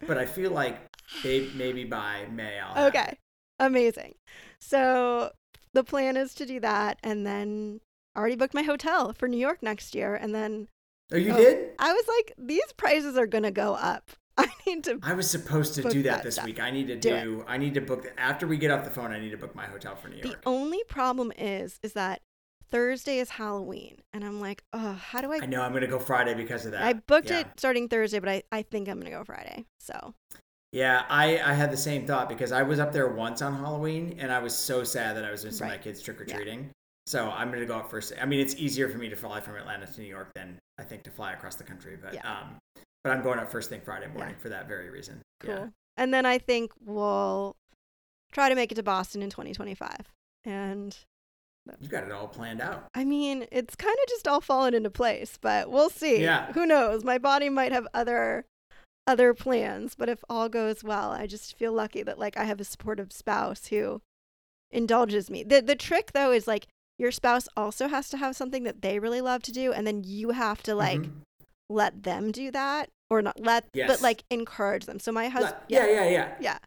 But I feel like maybe, maybe by May I'll. have okay, amazing. So the plan is to do that, and then I already booked my hotel for New York next year, and then Oh, you Oh. did? I was like, these prices are gonna go up. I need to. I was supposed to do that that this stuff. week. I need to Do do. I need to book after we get off the phone. I need to book my hotel for New York. The only problem is, is that Thursday is Halloween, and I'm like, oh, how do I? I know I'm gonna go Friday because of that. I booked Yeah. it starting Thursday, but I, I think I'm gonna go Friday. So Yeah, I, I had the same thought because I was up there once on Halloween and I was so sad that I was missing my kids trick or treating. So I'm gonna go up first. I mean, it's easier for me to fly from Atlanta to New York than I think to fly across the country. But Yeah. um, but I'm going up first thing Friday morning Yeah. for that very reason. cool. Yeah. And then I think we'll try to make it to Boston in 2025. And You got it all planned out. I mean, it's kind of just all fallen into place, but we'll see. Yeah. Who knows? My body might have other other plans, but if all goes well, I just feel lucky that like I have a supportive spouse who indulges me. The the trick though is like your spouse also has to have something that they really love to do and then you have to like Mhm. let them do that or not let but like encourage them. So my husband Let- yeah, yeah, yeah. yeah.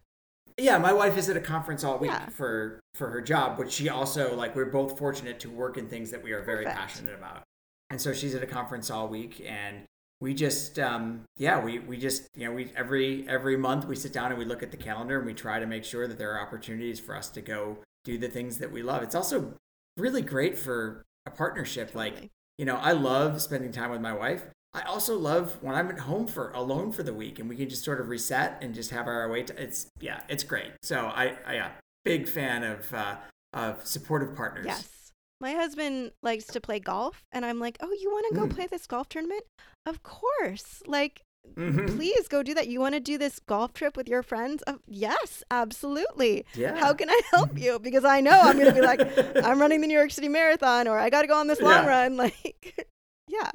Yeah, my wife is at a conference all week Yeah. for for her job, but she also like we're both fortunate to work in things that we are very Perfect. passionate about. And so she's at a conference all week and we just um yeah, we we just you know, we every every month we sit down and we look at the calendar and we try to make sure that there are opportunities for us to go do the things that we love. It's also really great for a partnership like you know, I love spending time with my wife. I also love when I'm at home for alone for the week and we can just sort of reset and just have our way. To, it's yeah, it's great. So I, I yeah, big fan of uh, of supportive partners. Yes. My husband likes to play golf, and I'm like, oh, you want to go Mm. play this golf tournament? Of course. Like, Mhm. please go do that. You want to do this golf trip with your friends? Uh, yes, absolutely. Yeah. How can I help you? Because I know I'm going to be like, I'm running the New York City Marathon, or I got to go on this long Yeah. run. Like, yeah.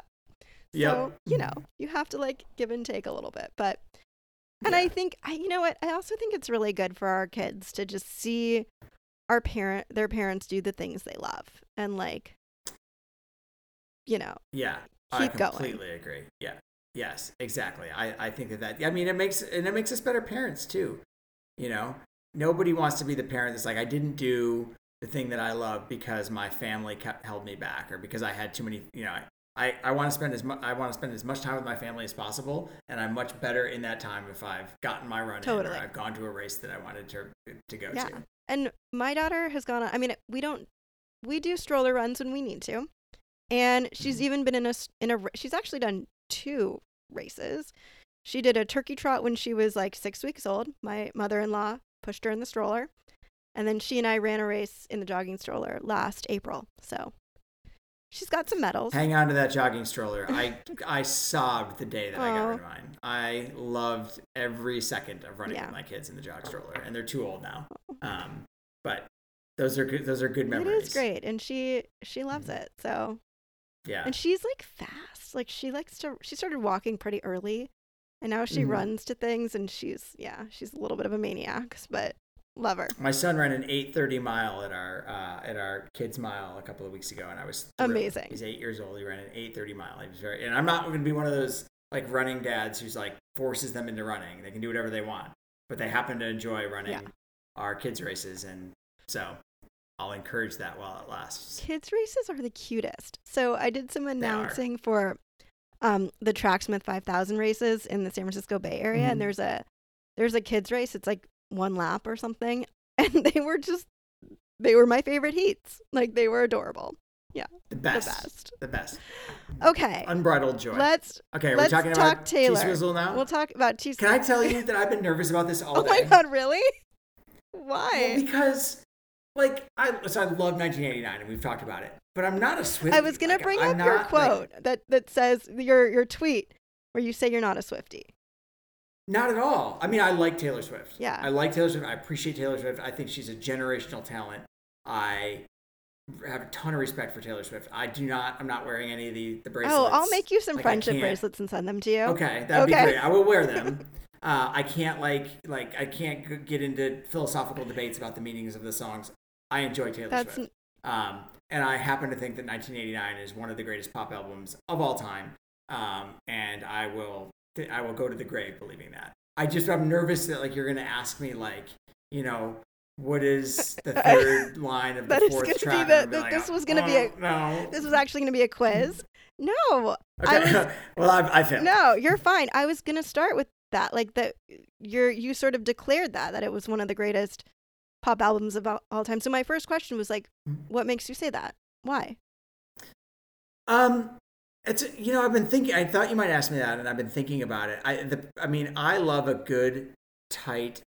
Yep. So, you know, you have to like give and take a little bit. But, and I think, I, you know what? I also think it's really good for our kids to just see our parent, their parents do the things they love and like, you know, Yeah, I keep going. completely agree. Yeah, yes, exactly. I, I think that that I mean it makes and it makes us better parents too. You know, nobody wants to be the parent that's like I didn't do the thing that I love because my family kept held me back or because I had too many. You know, I I I want to spend as much I want to spend as much time with my family as possible, and I'm much better in that time if I've gotten my run in Totally. or I've gone to a race that I wanted to to go Yeah. to. And my daughter has gone on, I mean, we don't, we do stroller runs when we need to. And she's Mhm. even been in a, in a, she's actually done two races. She did a turkey trot when she was like six weeks old. My mother in law pushed her in the stroller. And then she and I ran a race in the jogging stroller last April. So she's got some medals. Hang on to that jogging stroller. I I sobbed the day that I got Aw. rid of mine. I loved every second of running Yeah. with my kids in the jog stroller, and they're too old now. Um, but those are good. Those are good memories. It is great. And she, she loves it. So Yeah. And she's like fast. Like she likes to she started walking pretty early. And now she Mhm. runs to things and she's yeah, she's a little bit of a maniac, but love her. My son ran an 8:30 mile at our uh, at our kids mile a couple of weeks ago, and I was thrilled. Amazing. He's eight years old. He ran an 8:30 mile. He was very, and I'm not going to be one of those like running dads who's like forces them into running. They can do whatever they want, but they happen to enjoy running Yeah. our kids races, and so I'll encourage that while it lasts. Kids races are the cutest. So I did some announcing for um the Tracksmith 5000 races in the San Francisco Bay Area Mhm. and there's a there's a kids race. It's like one lap or something and they were just they were my favorite heats. Like they were adorable. The best, The best. the best, Okay. Unbridled joy. Let's okay, let's we're talking talk about Taylor. Now. we'll talk about T Can I tell you that I've been nervous about this all Oh day? my god, really? Well, Why? because, like, I so I love 1989, and we've talked about it. But I'm not a Swiftie. I was gonna Like, bring I'm up your not, like- quote that that says your your tweet where you say you're not a Swifty. Not at all. I mean, I like Taylor Swift. Yeah. I like Taylor Swift. I appreciate Taylor Swift. I think she's a generational talent. I have a ton of respect for Taylor Swift. I do not. I'm not wearing any of the the bracelets. Oh, I'll make you some Like, friendship bracelets and send them to you. Okay, that'd be great. I will wear them. Uh, I can't like like I can't get into philosophical debates about the meanings of the songs. I enjoy Taylor That's Swift, um, and I happen to think that 1989 is one of the greatest pop albums of all time. Um, and I will I will go to the grave believing that. I just I'm nervous that like you're gonna ask me like you know what is the third line of the fourth gonna track? the- and I'll this oh, was gonna be a- oh, no. This was actually going to be a quiz. No, I Okay. was- well, I, I failed. no, you're fine. I was going to start with that. Like that, you're you sort of declared that that it was one of the greatest pop albums of all, all time. So my first question was like, Mhm. what makes you say that? Why? Um, it's you know I've been thinking. I thought you might ask me that, and I've been thinking about it. I the I mean I love a good tight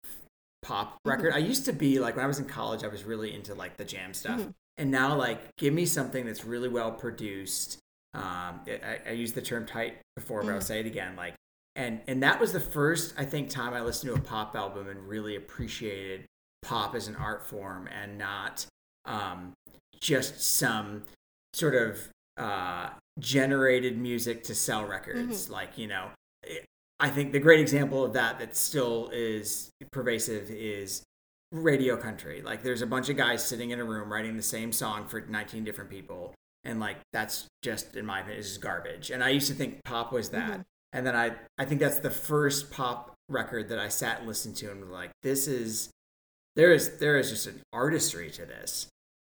pop record. I used to be like when I was in college, I was really into like the jam stuff, Mhm. and now like give me something that's really well produced. Um, I, I used the term tight before, but I'll Mhm. say it again. Like, and and that was the first I think time I listened to a pop album and really appreciated pop as an art form and not um, just some sort of uh, generated music to sell records. Like, you know, I think the great example of that that still is pervasive is radio country. Like, there's a bunch of guys sitting in a room writing the same song for 19 different people. And like, that's just, in my opinion, is garbage. And I used to think pop was that. Mhm. And then I, I think that's the first pop record that I sat and listened to and was like, this is, there is, there is just an artistry to this.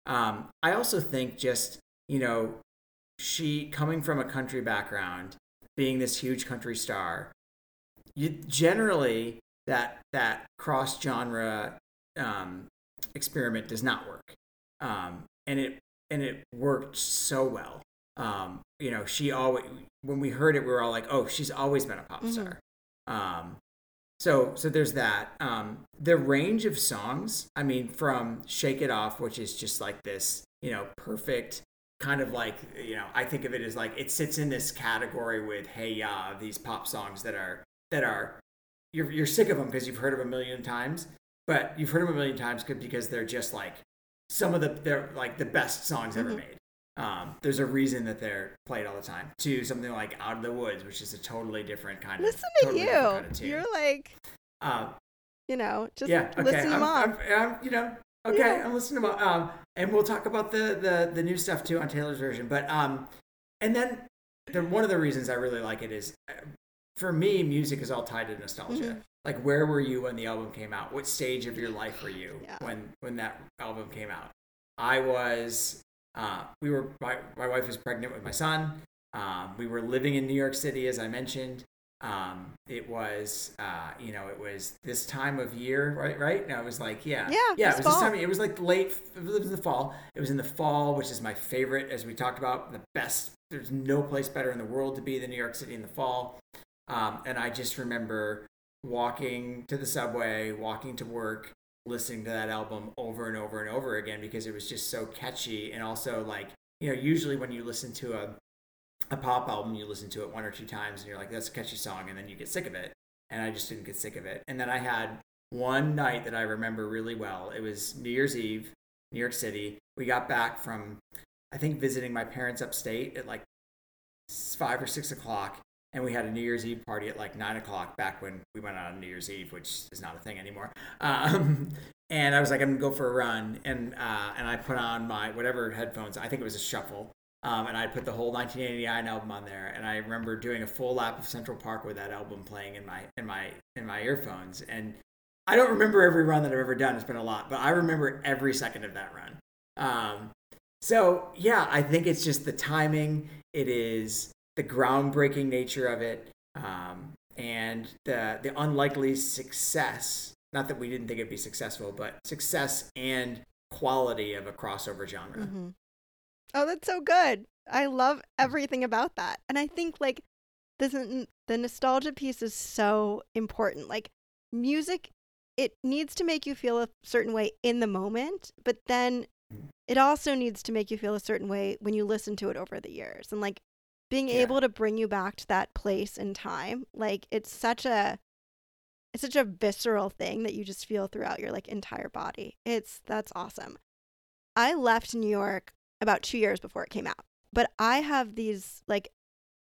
Um, I also think just, you know, she coming from a country background, being this huge country star, you generally that that cross genre um, experiment does not work, um, and it and it worked so well. Um, you know, she always when we heard it, we were all like, "Oh, she's always been a pop Mhm. star." Um, so so there's that. Um, the range of songs, I mean, from "Shake It Off," which is just like this, you know, perfect kind of like you know i think of it as like it sits in this category with hey ya these pop songs that are that are you're, you're sick of them because you've heard them a million times but you've heard them a million times because they're just like some of the they're like the best songs ever Mhm. made um, there's a reason that they're played all the time to something like out of the woods which is a totally different kind of Listen to totally different kind of you. You're like, Um, you know, just yeah okay listen them I'm. I'm, I'm, you know okay Yeah. i'm listening about um and we'll talk about the the the new stuff too on taylor's version but um and then the one of the reasons i really like it is uh, for me music is all tied to nostalgia Mhm. like where were you when the album came out what stage of your life were you Yeah. when when that album came out i was uh we were my, my wife was pregnant with my son um we were living in new york city as i mentioned um it was uh you know it was this time of year right right? Now it was like yeah. Yeah, yeah it was this fall. time it was like late it was in the fall. It was in the fall which is my favorite as we talked about the best there's no place better in the world to be than new york city in the fall. Um and i just remember walking to the subway walking to work listening to that album over and over and over again because it was just so catchy and also like you know usually when you listen to a a pop album, you listen to it one or two times and you're like, that's a catchy song, and then you get sick of it. And I just didn't get sick of it. And then I had one night that I remember really well. It was New Year's Eve, New York City. We got back from, I think, visiting my parents upstate at like five or six o'clock. And we had a New Year's Eve party at like nine o'clock back when we went out on New Year's Eve, which is not a thing anymore. Um, and I was like, I'm gonna go for a run, and uh, and I put on my whatever headphones. I think it was a shuffle, um, and I put the whole 1989 album on there. And I remember doing a full lap of Central Park with that album playing in my in my in my earphones. And I don't remember every run that I've ever done. It's been a lot, but I remember every second of that run. Um, so yeah, I think it's just the timing. It is the groundbreaking nature of it, um, and the the unlikely success. Not that we didn't think it'd be successful, but success and quality of a crossover genre. hmm Oh, that's so good. I love everything about that. And I think like this the nostalgia piece is so important. Like music it needs to make you feel a certain way in the moment, but then mm. it also needs to make you feel a certain way when you listen to it over the years. And like being Yeah. able to bring you back to that place in time, like it's such a it's such a visceral thing that you just feel throughout your like entire body. It's that's awesome. I left New York about two years before it came out, but I have these like,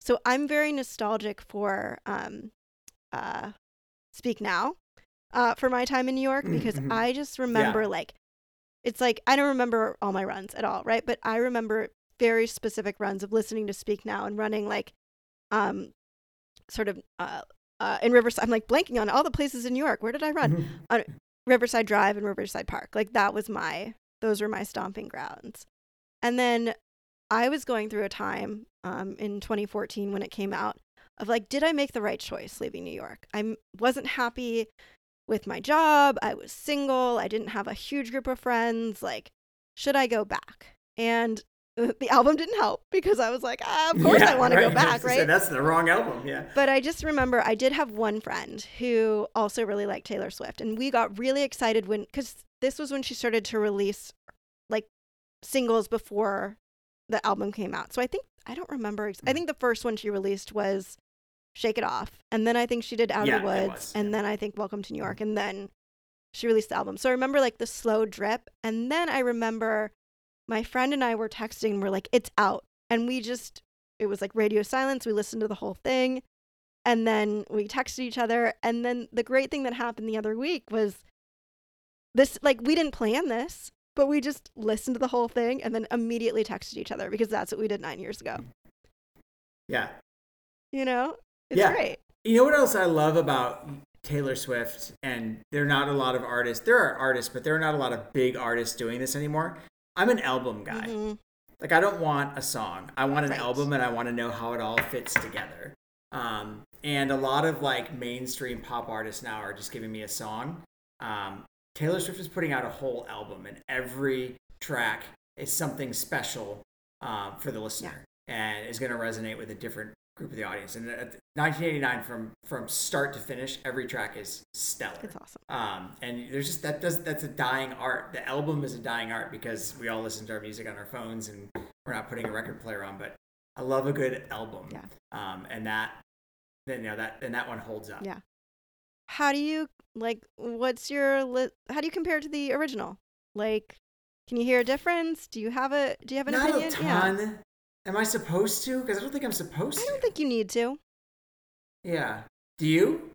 so I'm very nostalgic for um, uh, Speak Now, uh, for my time in New York because Mhm. I just remember like, it's like I don't remember all my runs at all, right? But I remember very specific runs of listening to Speak Now and running like, um, sort of uh, uh, in Riverside. I'm like blanking on all the places in New York. Where did I run? Mhm. Riverside Drive and Riverside Park. Like that was my those were my stomping grounds. And then I was going through a time um, in 2014 when it came out of like, did I make the right choice leaving New York? I wasn't happy with my job. I was single. I didn't have a huge group of friends. Like, should I go back? And the album didn't help because I was like, ah, of course Yeah, I want to go back, say, right? that's the wrong album. Yeah. But I just remember I did have one friend who also really liked Taylor Swift, and we got really excited when because this was when she started to release singles before the album came out. So I think I don't remember. Ex- I Mm. think the first one she released was "Shake It Off," and then I think she did "Out Yeah, of the Woods," and then I think "Welcome to New York," and then she released the album. So I remember like the slow drip, and then I remember my friend and I were texting. and We're like, "It's out," and we just it was like radio silence. We listened to the whole thing, and then we texted each other. And then the great thing that happened the other week was this like we didn't plan this, but we just listened to the whole thing and then immediately texted each other because that's what we did nine years ago. Yeah. You know, it's Yeah. great. You know what else I love about Taylor Swift? And there are not a lot of artists. There are artists, but there are not a lot of big artists doing this anymore. I'm an album guy. Mhm. Like I don't want a song. I want an Right. album, and I want to know how it all fits together. Um, and a lot of like mainstream pop artists now are just giving me a song. Um, Taylor Swift is putting out a whole album, and every track is something special um, for the listener, and is going to resonate with a different group of the audience. And 1989, from from start to finish, every track is stellar. It's awesome. Um, and there's just that does that's a dying art. The album is a dying art because we all listen to our music on our phones and we're not putting a record player on. But I love a good album. Yeah. Um, and that then you know that and that one holds up. Yeah. How do you like? What's your li- how do you compare it to the original? Like, can you hear a difference? Do you have a do you have an Not opinion? a ton. Am I supposed to? Because I don't think I'm supposed to I don't think you need to. Yeah. Do you?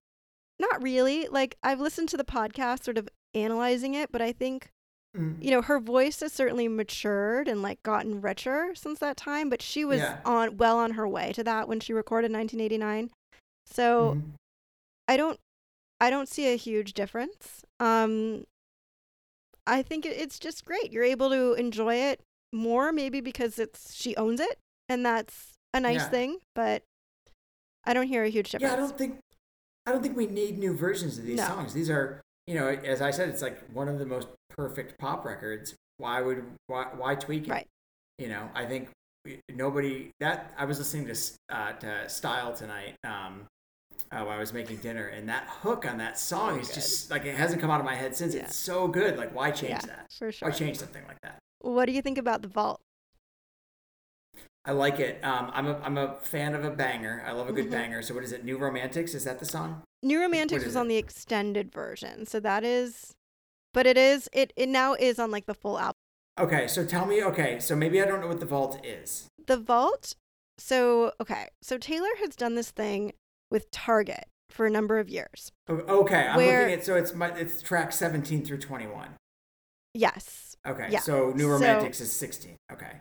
Not really. Like I've listened to the podcast, sort of analyzing it, but I think Mm. you know her voice has certainly matured and like gotten richer since that time. But she was Yeah. on well on her way to that when she recorded 1989. So Mhm. I don't I don't see a huge difference. Um I think it, it's just great. You're able to enjoy it more maybe because it's she owns it and that's a nice Yeah. thing, but I don't hear a huge difference. Yeah, I don't think I don't think we need new versions of these No. songs. These are, you know, as I said, it's like one of the most perfect pop records. Why would why why tweak it? Right. You know, I think nobody that I was listening to uh, to Style tonight um, uh, while I was making dinner, and that hook on that song So is good. just like it hasn't come out of my head since. Yeah. It's so good. Like, why change yeah, that? for sure. Why change something like that? What do you think about the vault? I like it. Um, I'm a I'm a fan of a banger. I love a good Mhm. banger. So what is it? New Romantics? Is that the song? New Romantics was it? on the extended version, so that is, but it is it it now is on like the full album. Okay, so tell me. Okay, so maybe I don't know what the vault is. The vault. So okay, so Taylor has done this thing with Target for a number of years. Okay, I'm Where- looking at so it's my it's track 17 through 21. Yes, Okay, Yeah. so New So- Romantics is 16. Okay,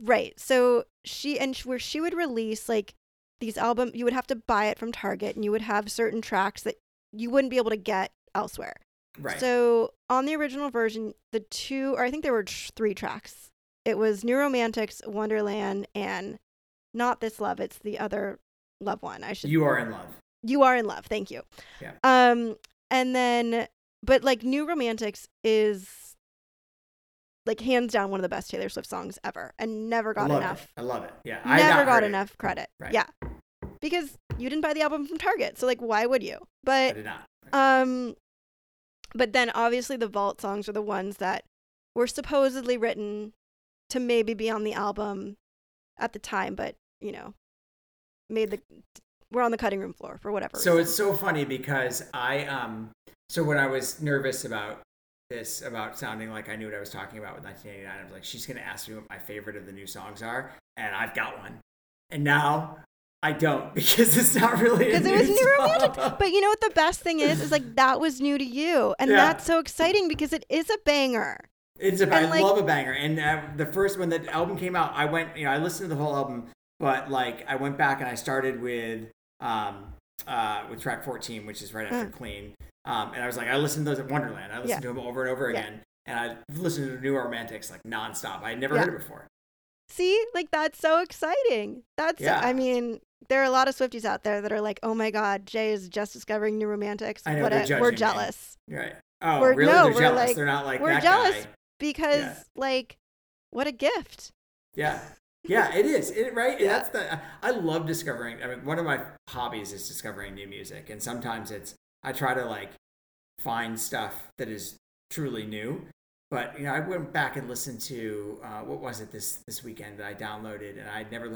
right. So she and where she would release like these album, you would have to buy it from Target, and you would have certain tracks that you wouldn't be able to get elsewhere. right. So on the original version, the two, or I think there were three tracks. It was New Romantics, Wonderland, and not this love. It's the other love one. I should. you are in love. You are in love. Thank you. Yeah. Um, and then, but like New Romantics is like hands down one of the best Taylor Swift songs ever, and never got love enough. it. I love it. Yeah, Never got enough credit. Right. Yeah, because you didn't buy the album from Target, so like, why would you? But I did not. um, but then obviously the vault songs are the ones that were supposedly written to maybe be on the album at the time, but you know, made the we're on the cutting room floor for whatever. So reason. it's so funny because I um so when I was nervous about this about sounding like I knew what I was talking about with 1989. I was like, she's gonna ask me what my favorite of the new songs are, and I've got one. And now I don't because it's not really because it was new romantic. But you know what the best thing is? Is like that was new to you, and Yeah. that's so exciting because it is a banger. It's a, And, I like- love a banger. And uh, the first when the album came out, I went, you know, I listened to the whole album, but like I went back and I started with um uh with track 14, which is right after Mm. Clean. Um, and I was like, I listened to those at Wonderland. I listened Yeah. to them over and over Yeah. again, and I listened to New Romantics like nonstop. I had never Yeah. heard it before. See, like that's so exciting. That's Yeah. I mean, there are a lot of Swifties out there that are like, "Oh my God, Jay is just discovering new romantics." I know, What a- we're me. jealous Right? Oh, We're- really? no, They're we're jealous. like- They're not like we're that jealous. guy. because, like, what a gift. Yeah. Yeah, it is. It right. Yeah. That's the. I love discovering. I mean, one of my hobbies is discovering new music, and sometimes it's I try to like find stuff that is truly new. But you know, I went back and listened to uh, what was it this this weekend that I downloaded, and I'd never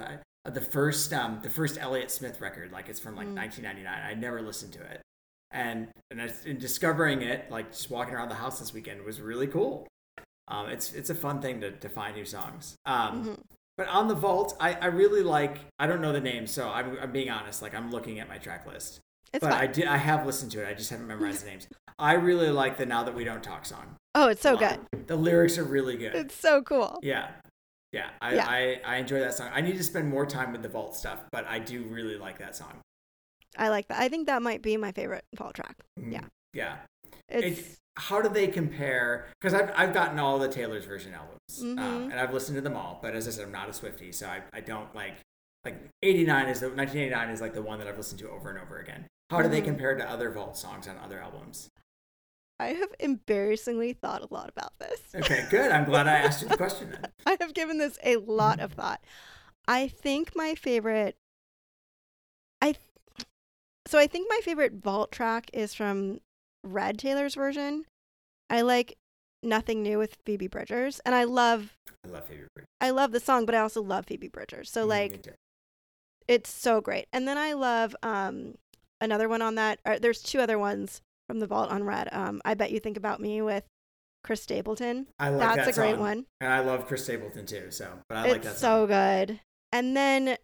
uh, the first um the first Elliott Smith record, like it's from like Mm. 1999. I never listened to it, and and I, in discovering it, like just walking around the house this weekend was really cool. Um, it's it's a fun thing to, to find new songs. Um, Mhm. But on the vault, I, I really like. I don't know the name, so I'm, I'm being honest. Like I'm looking at my track list, It's but fun. I did. I have listened to it. I just haven't memorized the names. I really like the "Now That We Don't Talk" song. oh, it's so good. The lyrics are really good. It's so cool. yeah, yeah. I, Yeah. I I enjoy that song. I need to spend more time with the vault stuff, but I do really like that song. I like that. I think that might be my favorite vault track. Mm, Yeah. yeah. It's It- how do they compare? Because I've, I've gotten all the Taylor's version albums, Mhm. um, and I've listened to them all. But as I said, I'm not a Swifty, so I, I don't like like 89 is the 1989 is like the one that I've listened to over and over again. How do they Mhm. compare to other Vault songs on other albums? I have embarrassingly thought a lot about this. Okay, good. I'm glad I asked you the question then. I have given this a lot of thought. I think my favorite I th- so I think my favorite vault track is from Red Taylor's version. I like Nothing New with Phoebe Bridgers and I love I love Phoebe Bridgers. I love the song but I also love Phoebe Bridgers. So Mm, like it's so great. And then I love um another one on that or there's two other ones from the vault on Red. Um I bet you think about me with Chris Stapleton. I like That's that a great one. and I love Chris Stapleton too. So, but I like it's that so good. And then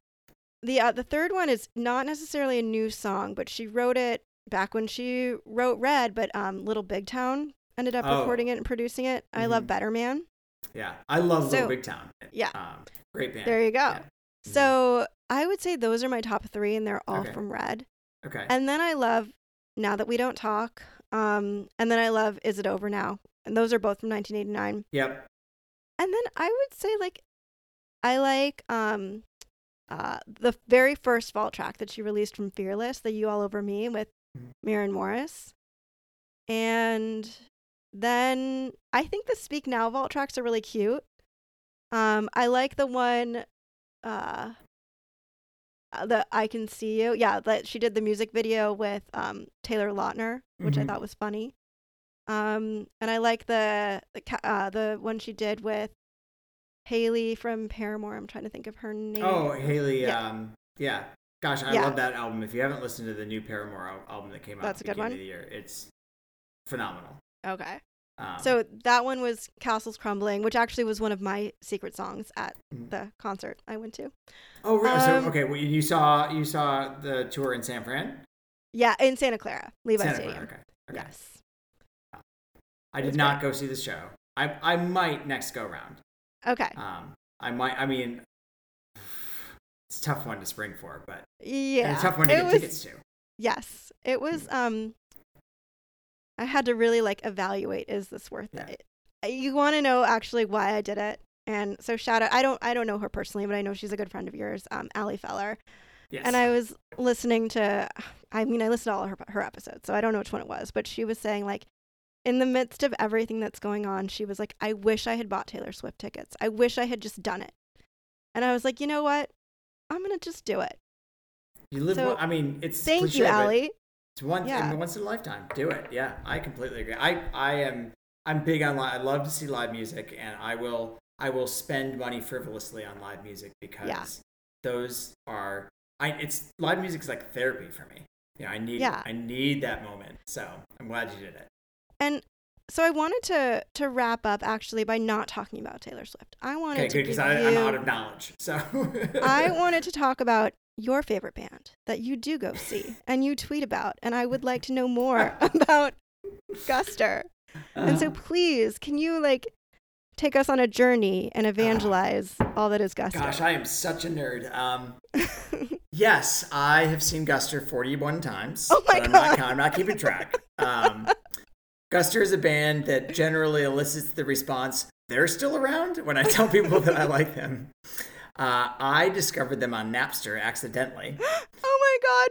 the uh, the third one is not necessarily a new song, but she wrote it back when she wrote Red, but um, Little Big Town ended up Oh. recording it and producing it. I love Mhm. Better Man. Yeah, I love So- Little Big Town. Yeah. um, great band. There you go. Yeah. Mhm. So I would say those are my top three, and they're all Okay. from Red. okay, And then I love Now That We Don't Talk. Um, and then I love Is It Over Now? And those are both from 1989. yep, And then I would say like I like um uh the very first vault track that she released from Fearless, the You All Over Me with. Maren Morris. And then I think the Speak Now vault tracks are really cute. Um I like the one uh uh, the I Can See You. Yeah, that she did the music video with um Taylor Lautner, which I Mhm. thought was funny. Um and I like the the uh the one she did with Hayley from Paramore. I'm trying to think of her name. Oh, Hayley. Yeah. Um, yeah. Gosh, I Yeah. love that album. If you haven't listened to the new Paramore album that came out That's at a good beginning one. of the year, it's phenomenal. Okay. Um, So that one was Castles Crumbling, which actually was one of my secret songs at Mhm. the concert I went to. oh, really? um, so okay, well, you saw you saw the tour in San Fran, Yeah, in Santa Clara, Levi Santa Stadium. Clara. Okay. okay. Yes. I did not go see the show. I I might next go round. Okay. Um, I might. I mean, it's a tough one to spring for, but Yeah. tough one to get was, tickets to. Yes. It was um I had to really like evaluate is this worth Yeah. it? You want to know actually why I did it. And so shout out I don't I don't know her personally, but I know she's a good friend of yours, um Ali Feller. Yes. And I was listening to I mean I listened to all her her episodes, so I don't know which one it was, but she was saying like in the midst of everything that's going on, she was like, I wish I had bought Taylor Swift tickets. I wish I had just done it. And I was like, you know what? I'm gonna just do it. you live. so- one, I mean, it's Thank cliche, you, Ali. It's one Yeah. once in a lifetime. Do it. Yeah, I completely agree. I I am I'm big on live. I love to see live music, and I will I will spend money frivolously on live music because Yeah. those are I it's live music is like therapy for me. You know, I need Yeah. I need that moment. So I'm glad you did it. And so I wanted to to wrap up actually by not talking about Taylor Swift. I wanted Okay, to because I'm out of knowledge. So I wanted to talk about your favorite band that you do go see and you tweet about, and I would like to know more about Guster. And so, please, can you like take us on a journey and evangelize all that is Guster? Gosh, I am such a nerd. Um, yes, I have seen Guster 41 times. Oh my but I'm Not, God. I'm not keeping track. Um, Guster is a band that generally elicits the response, they're still around when I tell people that I like them. Uh, I discovered them on Napster accidentally. oh my God,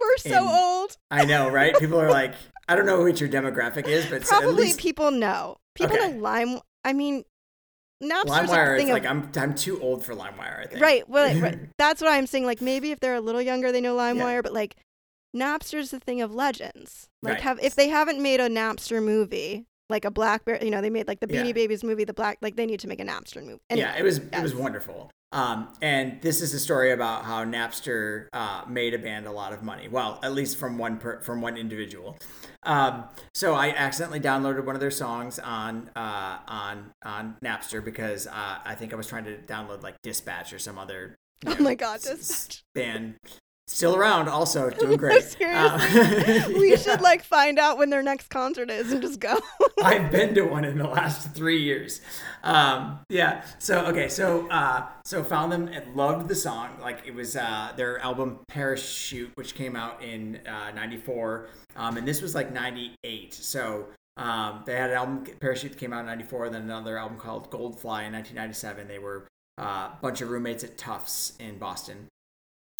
we're so In- old. I know, right? People are like, I don't know what your demographic is, but at Probably least people know. People Okay. know Lime. I mean, Napster's LimeWire a is thing like, I'm, I'm too old for LimeWire, I think. Right. Well, right. that's what I'm saying. Like maybe if they're a little younger, they know LimeWire, but like Napster's the thing of legends. Like Right. have if they haven't made a Napster movie, like a Blackberry, you know, they made like the Beanie Yeah. Babies movie, the Black, like they need to make a Napster movie. Anyway, yeah, it was it was wonderful. Um, and this is a story about how Napster uh, made a band a lot of money. Well, at least from one per, from one individual. Um, so I accidentally downloaded one of their songs on uh, on on Napster because uh, I think I was trying to download like Dispatch or some other. you Oh my God, s- s- Dispatch. band. Still around, also doing great. Seriously, Um, we yeah. should like find out when their next concert is and just go. I've been to one in the last three years. Um, yeah. So okay. So uh, so found them and loved the song. Like it was uh, their album Parachute, which came out in uh, '94, um, and this was like '98. So um, they had an album Parachute that came out in '94, then another album called Goldfly in 1997. They were uh, a bunch of roommates at Tufts in Boston,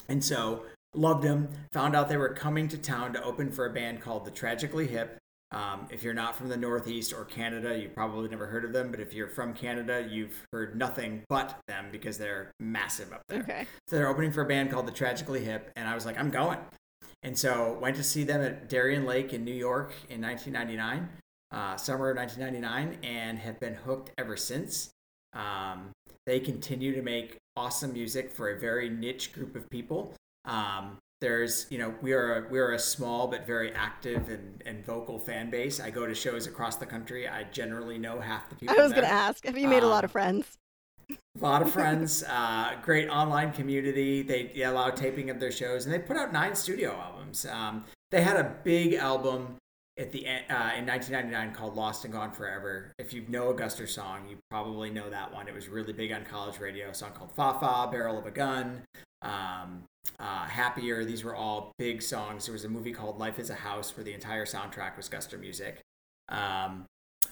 and so loved them. Found out they were coming to town to open for a band called the Tragically Hip. Um, if you're not from the Northeast or Canada, you probably never heard of them. But if you're from Canada, you've heard nothing but them because they're massive up there. okay. So they're opening for a band called the Tragically Hip, and I was like, I'm going. And so went to see them at Darien Lake in New York in 1999, uh, summer of 1999, and have been hooked ever since. Um, they continue to make awesome music for a very niche group of people. Um, there's, you know, we are a, we are a small but very active and, and vocal fan base. I go to shows across the country. I generally know half the people. I was gonna ask. Have you made a lot Um, of friends? a lot of friends, uh, great online community. They, they allow taping of their shows, and they put out nine studio albums. Um, they had a big album at the end, uh, in 1999 called "Lost and Gone Forever." If you know a Guster song, you probably know that one. It was really big on college radio. A song called "Fa Fa," "Barrel of a Gun," um, uh, "Happier." These were all big songs. There was a movie called "Life Is a House" where the entire soundtrack was Guster music. Um,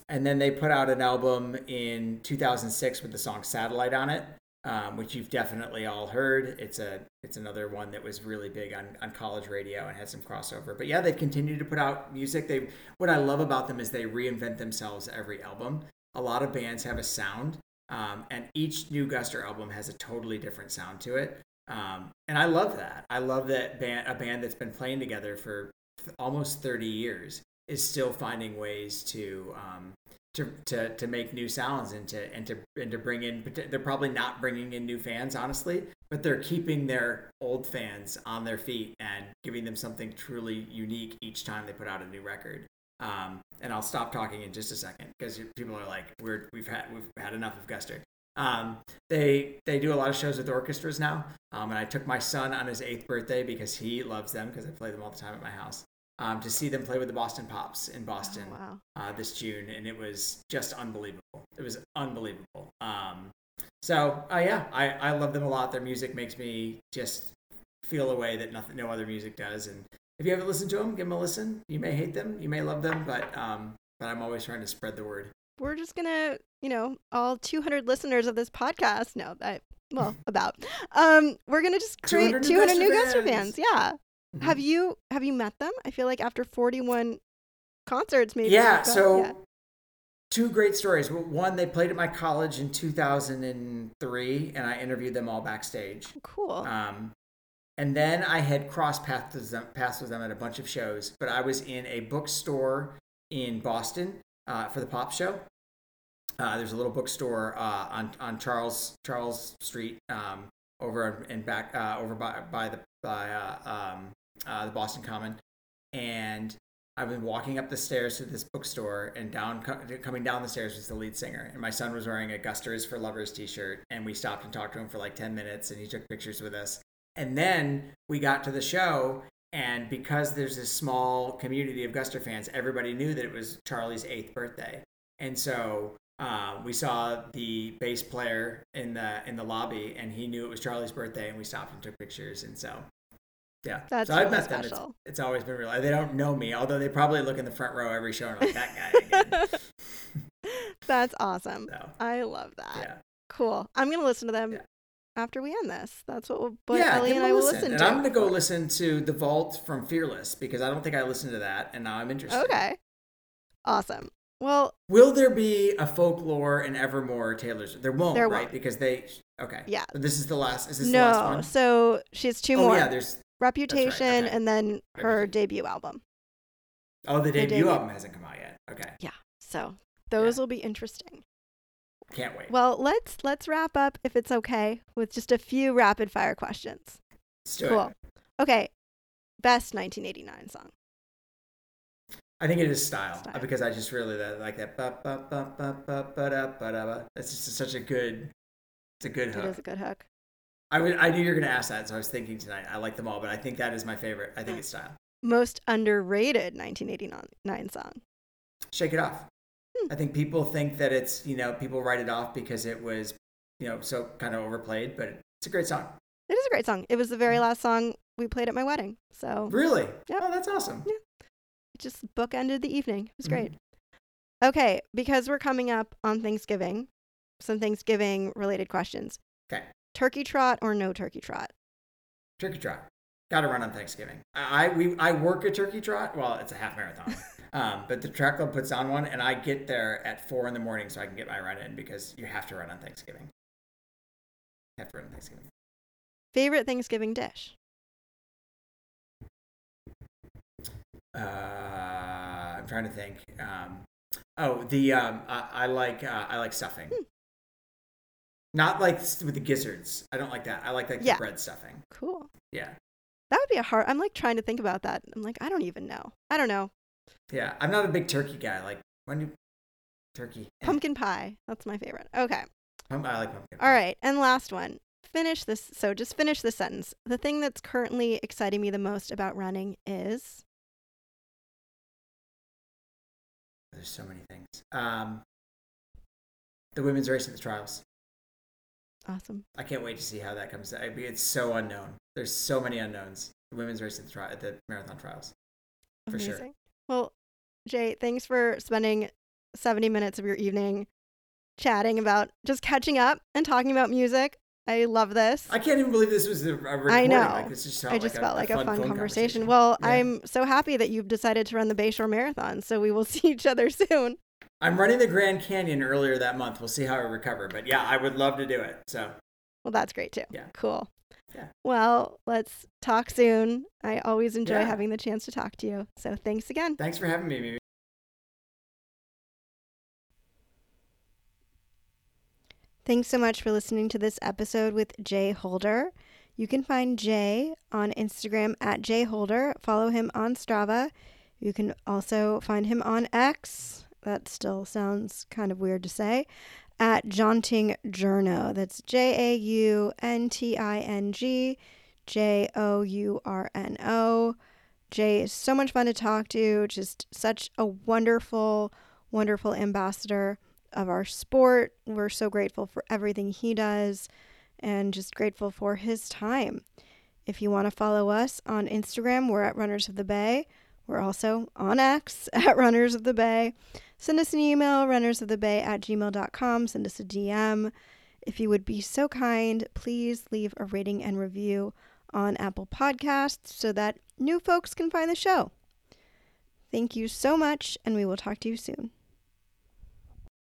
and then they put out an album in 2006 with the song "Satellite" on it, um, which you've definitely all heard. It's a it's another one that was really big on, on college radio and had some crossover. But yeah, they've continued to put out music. They what I love about them is they reinvent themselves every album. A lot of bands have a sound, um, and each new Guster album has a totally different sound to it. Um, and I love that. I love that band, a band that's been playing together for almost 30 years is still finding ways to um, to, to to make new sounds and to and to and to bring in. They're probably not bringing in new fans, honestly, but they're keeping their old fans on their feet and giving them something truly unique each time they put out a new record. Um, and I'll stop talking in just a second because people are like, "We're we've had we've had enough of Guster." Um, they they do a lot of shows with orchestras now, um, and I took my son on his eighth birthday because he loves them because I play them all the time at my house. Um, to see them play with the Boston Pops in Boston Oh, wow. uh, this June, and it was just unbelievable. It was unbelievable. Um, so uh, yeah, I, I love them a lot. Their music makes me just feel a way that nothing, no other music does. And if you haven't listened to them, give them a listen. You may hate them, you may love them, but um, but I'm always trying to spread the word. we're just gonna, you know, all 200 listeners of this podcast. No, that well, about. Um, we're gonna just create 200 200, new Guster fans. fans. Yeah. Mhm. Have you have you met them? I feel like after 41 concerts, maybe. Yeah, so yeah. two great stories. One, they played at my college in 2003, and I interviewed them all backstage. cool. Um, and then I had crossed paths with, them, paths with them at a bunch of shows, but I was in a bookstore in Boston uh, for the pop show. Uh, there's a little bookstore uh, on on Charles Charles Street um, over and back uh, over by by the by uh, um, uh, the Boston Common, and I've been walking up the stairs to this bookstore, and down coming down the stairs was the lead singer, and my son was wearing a Gusters for Lovers T-shirt, and we stopped and talked to him for like ten minutes, and he took pictures with us, and then we got to the show, and because there's this small community of Guster fans, everybody knew that it was Charlie's eighth birthday, and so uh, we saw the bass player in the in the lobby, and he knew it was Charlie's birthday, and we stopped and took pictures, and so yeah, That's so I've really met them. It's, special. it's always been real. They don't know me, although they probably look in the front row every show and like that guy again. That's awesome. so I love that. yeah, Cool. I'm gonna listen to them Yeah. after we end this. That's what, we'll, what yeah. Ali and I will listen. listen and to. I'm gonna go listen to the Vault from Fearless because I don't think I listened to that, and now I'm interested. Okay. Awesome. Well, Will there be a folklore and Evermore Taylor's? There won't, There right? won't. Because they. Okay. Yeah. But this is the last. Is this the last no. one? So she has two oh more. yeah. There's. Reputation okay. and then her Reputation. debut album. Oh, the debut, debut. album hasn't come out yet. Okay. Yeah. So those Yeah. will be interesting. Can't wait. Well, let's let's wrap up if it's okay with just a few rapid fire questions. Cool. it. Okay. Best 1989 song. I think it is style, Style. because I just really like that. Ba, ba, ba, ba, ba, ba, da, ba, da, ba. That's just such a good. It's a good hook. It is a good hook. I would- I knew you were going to ask that, so I was thinking tonight. I like them all, but I think that is my favorite. I think it's style. Most underrated 1989 song. Shake it off. Hmm. I think people think that it's you know people write it off because it was you know so kind of overplayed, but it's a great song. It is a great song. It was the very last song we played at my wedding. So Really? Yep. Oh, that's awesome. Yeah. it just bookended the evening. It was great. Okay, because we're coming up on Thanksgiving, some Thanksgiving related questions. Okay. Turkey trot or no turkey trot? Turkey trot. Got to run on Thanksgiving. I we I work a turkey trot. Well, it's a half marathon, um, but the track club puts on one, and I get there at four in the morning so I can get my run in because you have to run on Thanksgiving. You have to run on Thanksgiving. Favorite Thanksgiving dish? Uh, I'm trying to think. Um, oh, the um, I, I like uh, I like stuffing. Hmm. Not like with the gizzards. I don't like that. I like like Yeah. the bread stuffing. Cool. Yeah, That would be a hard. I'm like trying to think about that. I'm like, I don't even know. I don't know. yeah. I'm not a big turkey guy. Like when do turkey? eh. Pumpkin pie. That's my favorite. Okay. I like pumpkin. All right. And last one. Finish this. So just finish this sentence. The thing that's currently exciting me the most about running is. There's so many things. Um, the women's race at the trials. Awesome. I can't wait to see how that comes. I mean, it's so unknown. There's so many unknowns. The women's race at the tri- at the marathon trials. For Amazing. sure. Well, Jay, thanks for spending 70 minutes of your evening chatting about just catching up and talking about music. I love this. I can't even believe this was a, recording. I know. Like, this just felt I just like felt a, like a fun, phone conversation. Well, Yeah. I'm so happy that you've decided to run the Bayshore Marathon, so we will see each other soon. I'm running the Grand Canyon earlier that month. We'll see how I recover. But yeah, I would love to do it. So Well, that's great too. Yeah. Cool. Yeah. Well, let's talk soon. I always enjoy Yeah. having the chance to talk to you. So thanks again. thanks for having me. Mimi. Thanks so much for listening to this episode with Jay Holder. You can find Jay on Instagram at Jay Holder. Follow him on Strava. You can also find him on X. That still sounds kind of weird to say. At Jaunting Journo. That's J A U N T I N G J O U R N O. Jay is so much fun to talk to. Just such a wonderful, wonderful ambassador of our sport. We're so grateful for everything he does and just grateful for his time. If you want to follow us on Instagram, we're at Runners of the Bay. We're also on X at Runners of the Bay. Send us an email, runnersofthebay at gmail.com. Send us a DM. If you would be so kind, please leave a rating and review on Apple Podcasts so that new folks can find the show. Thank you so much, and we will talk to you soon.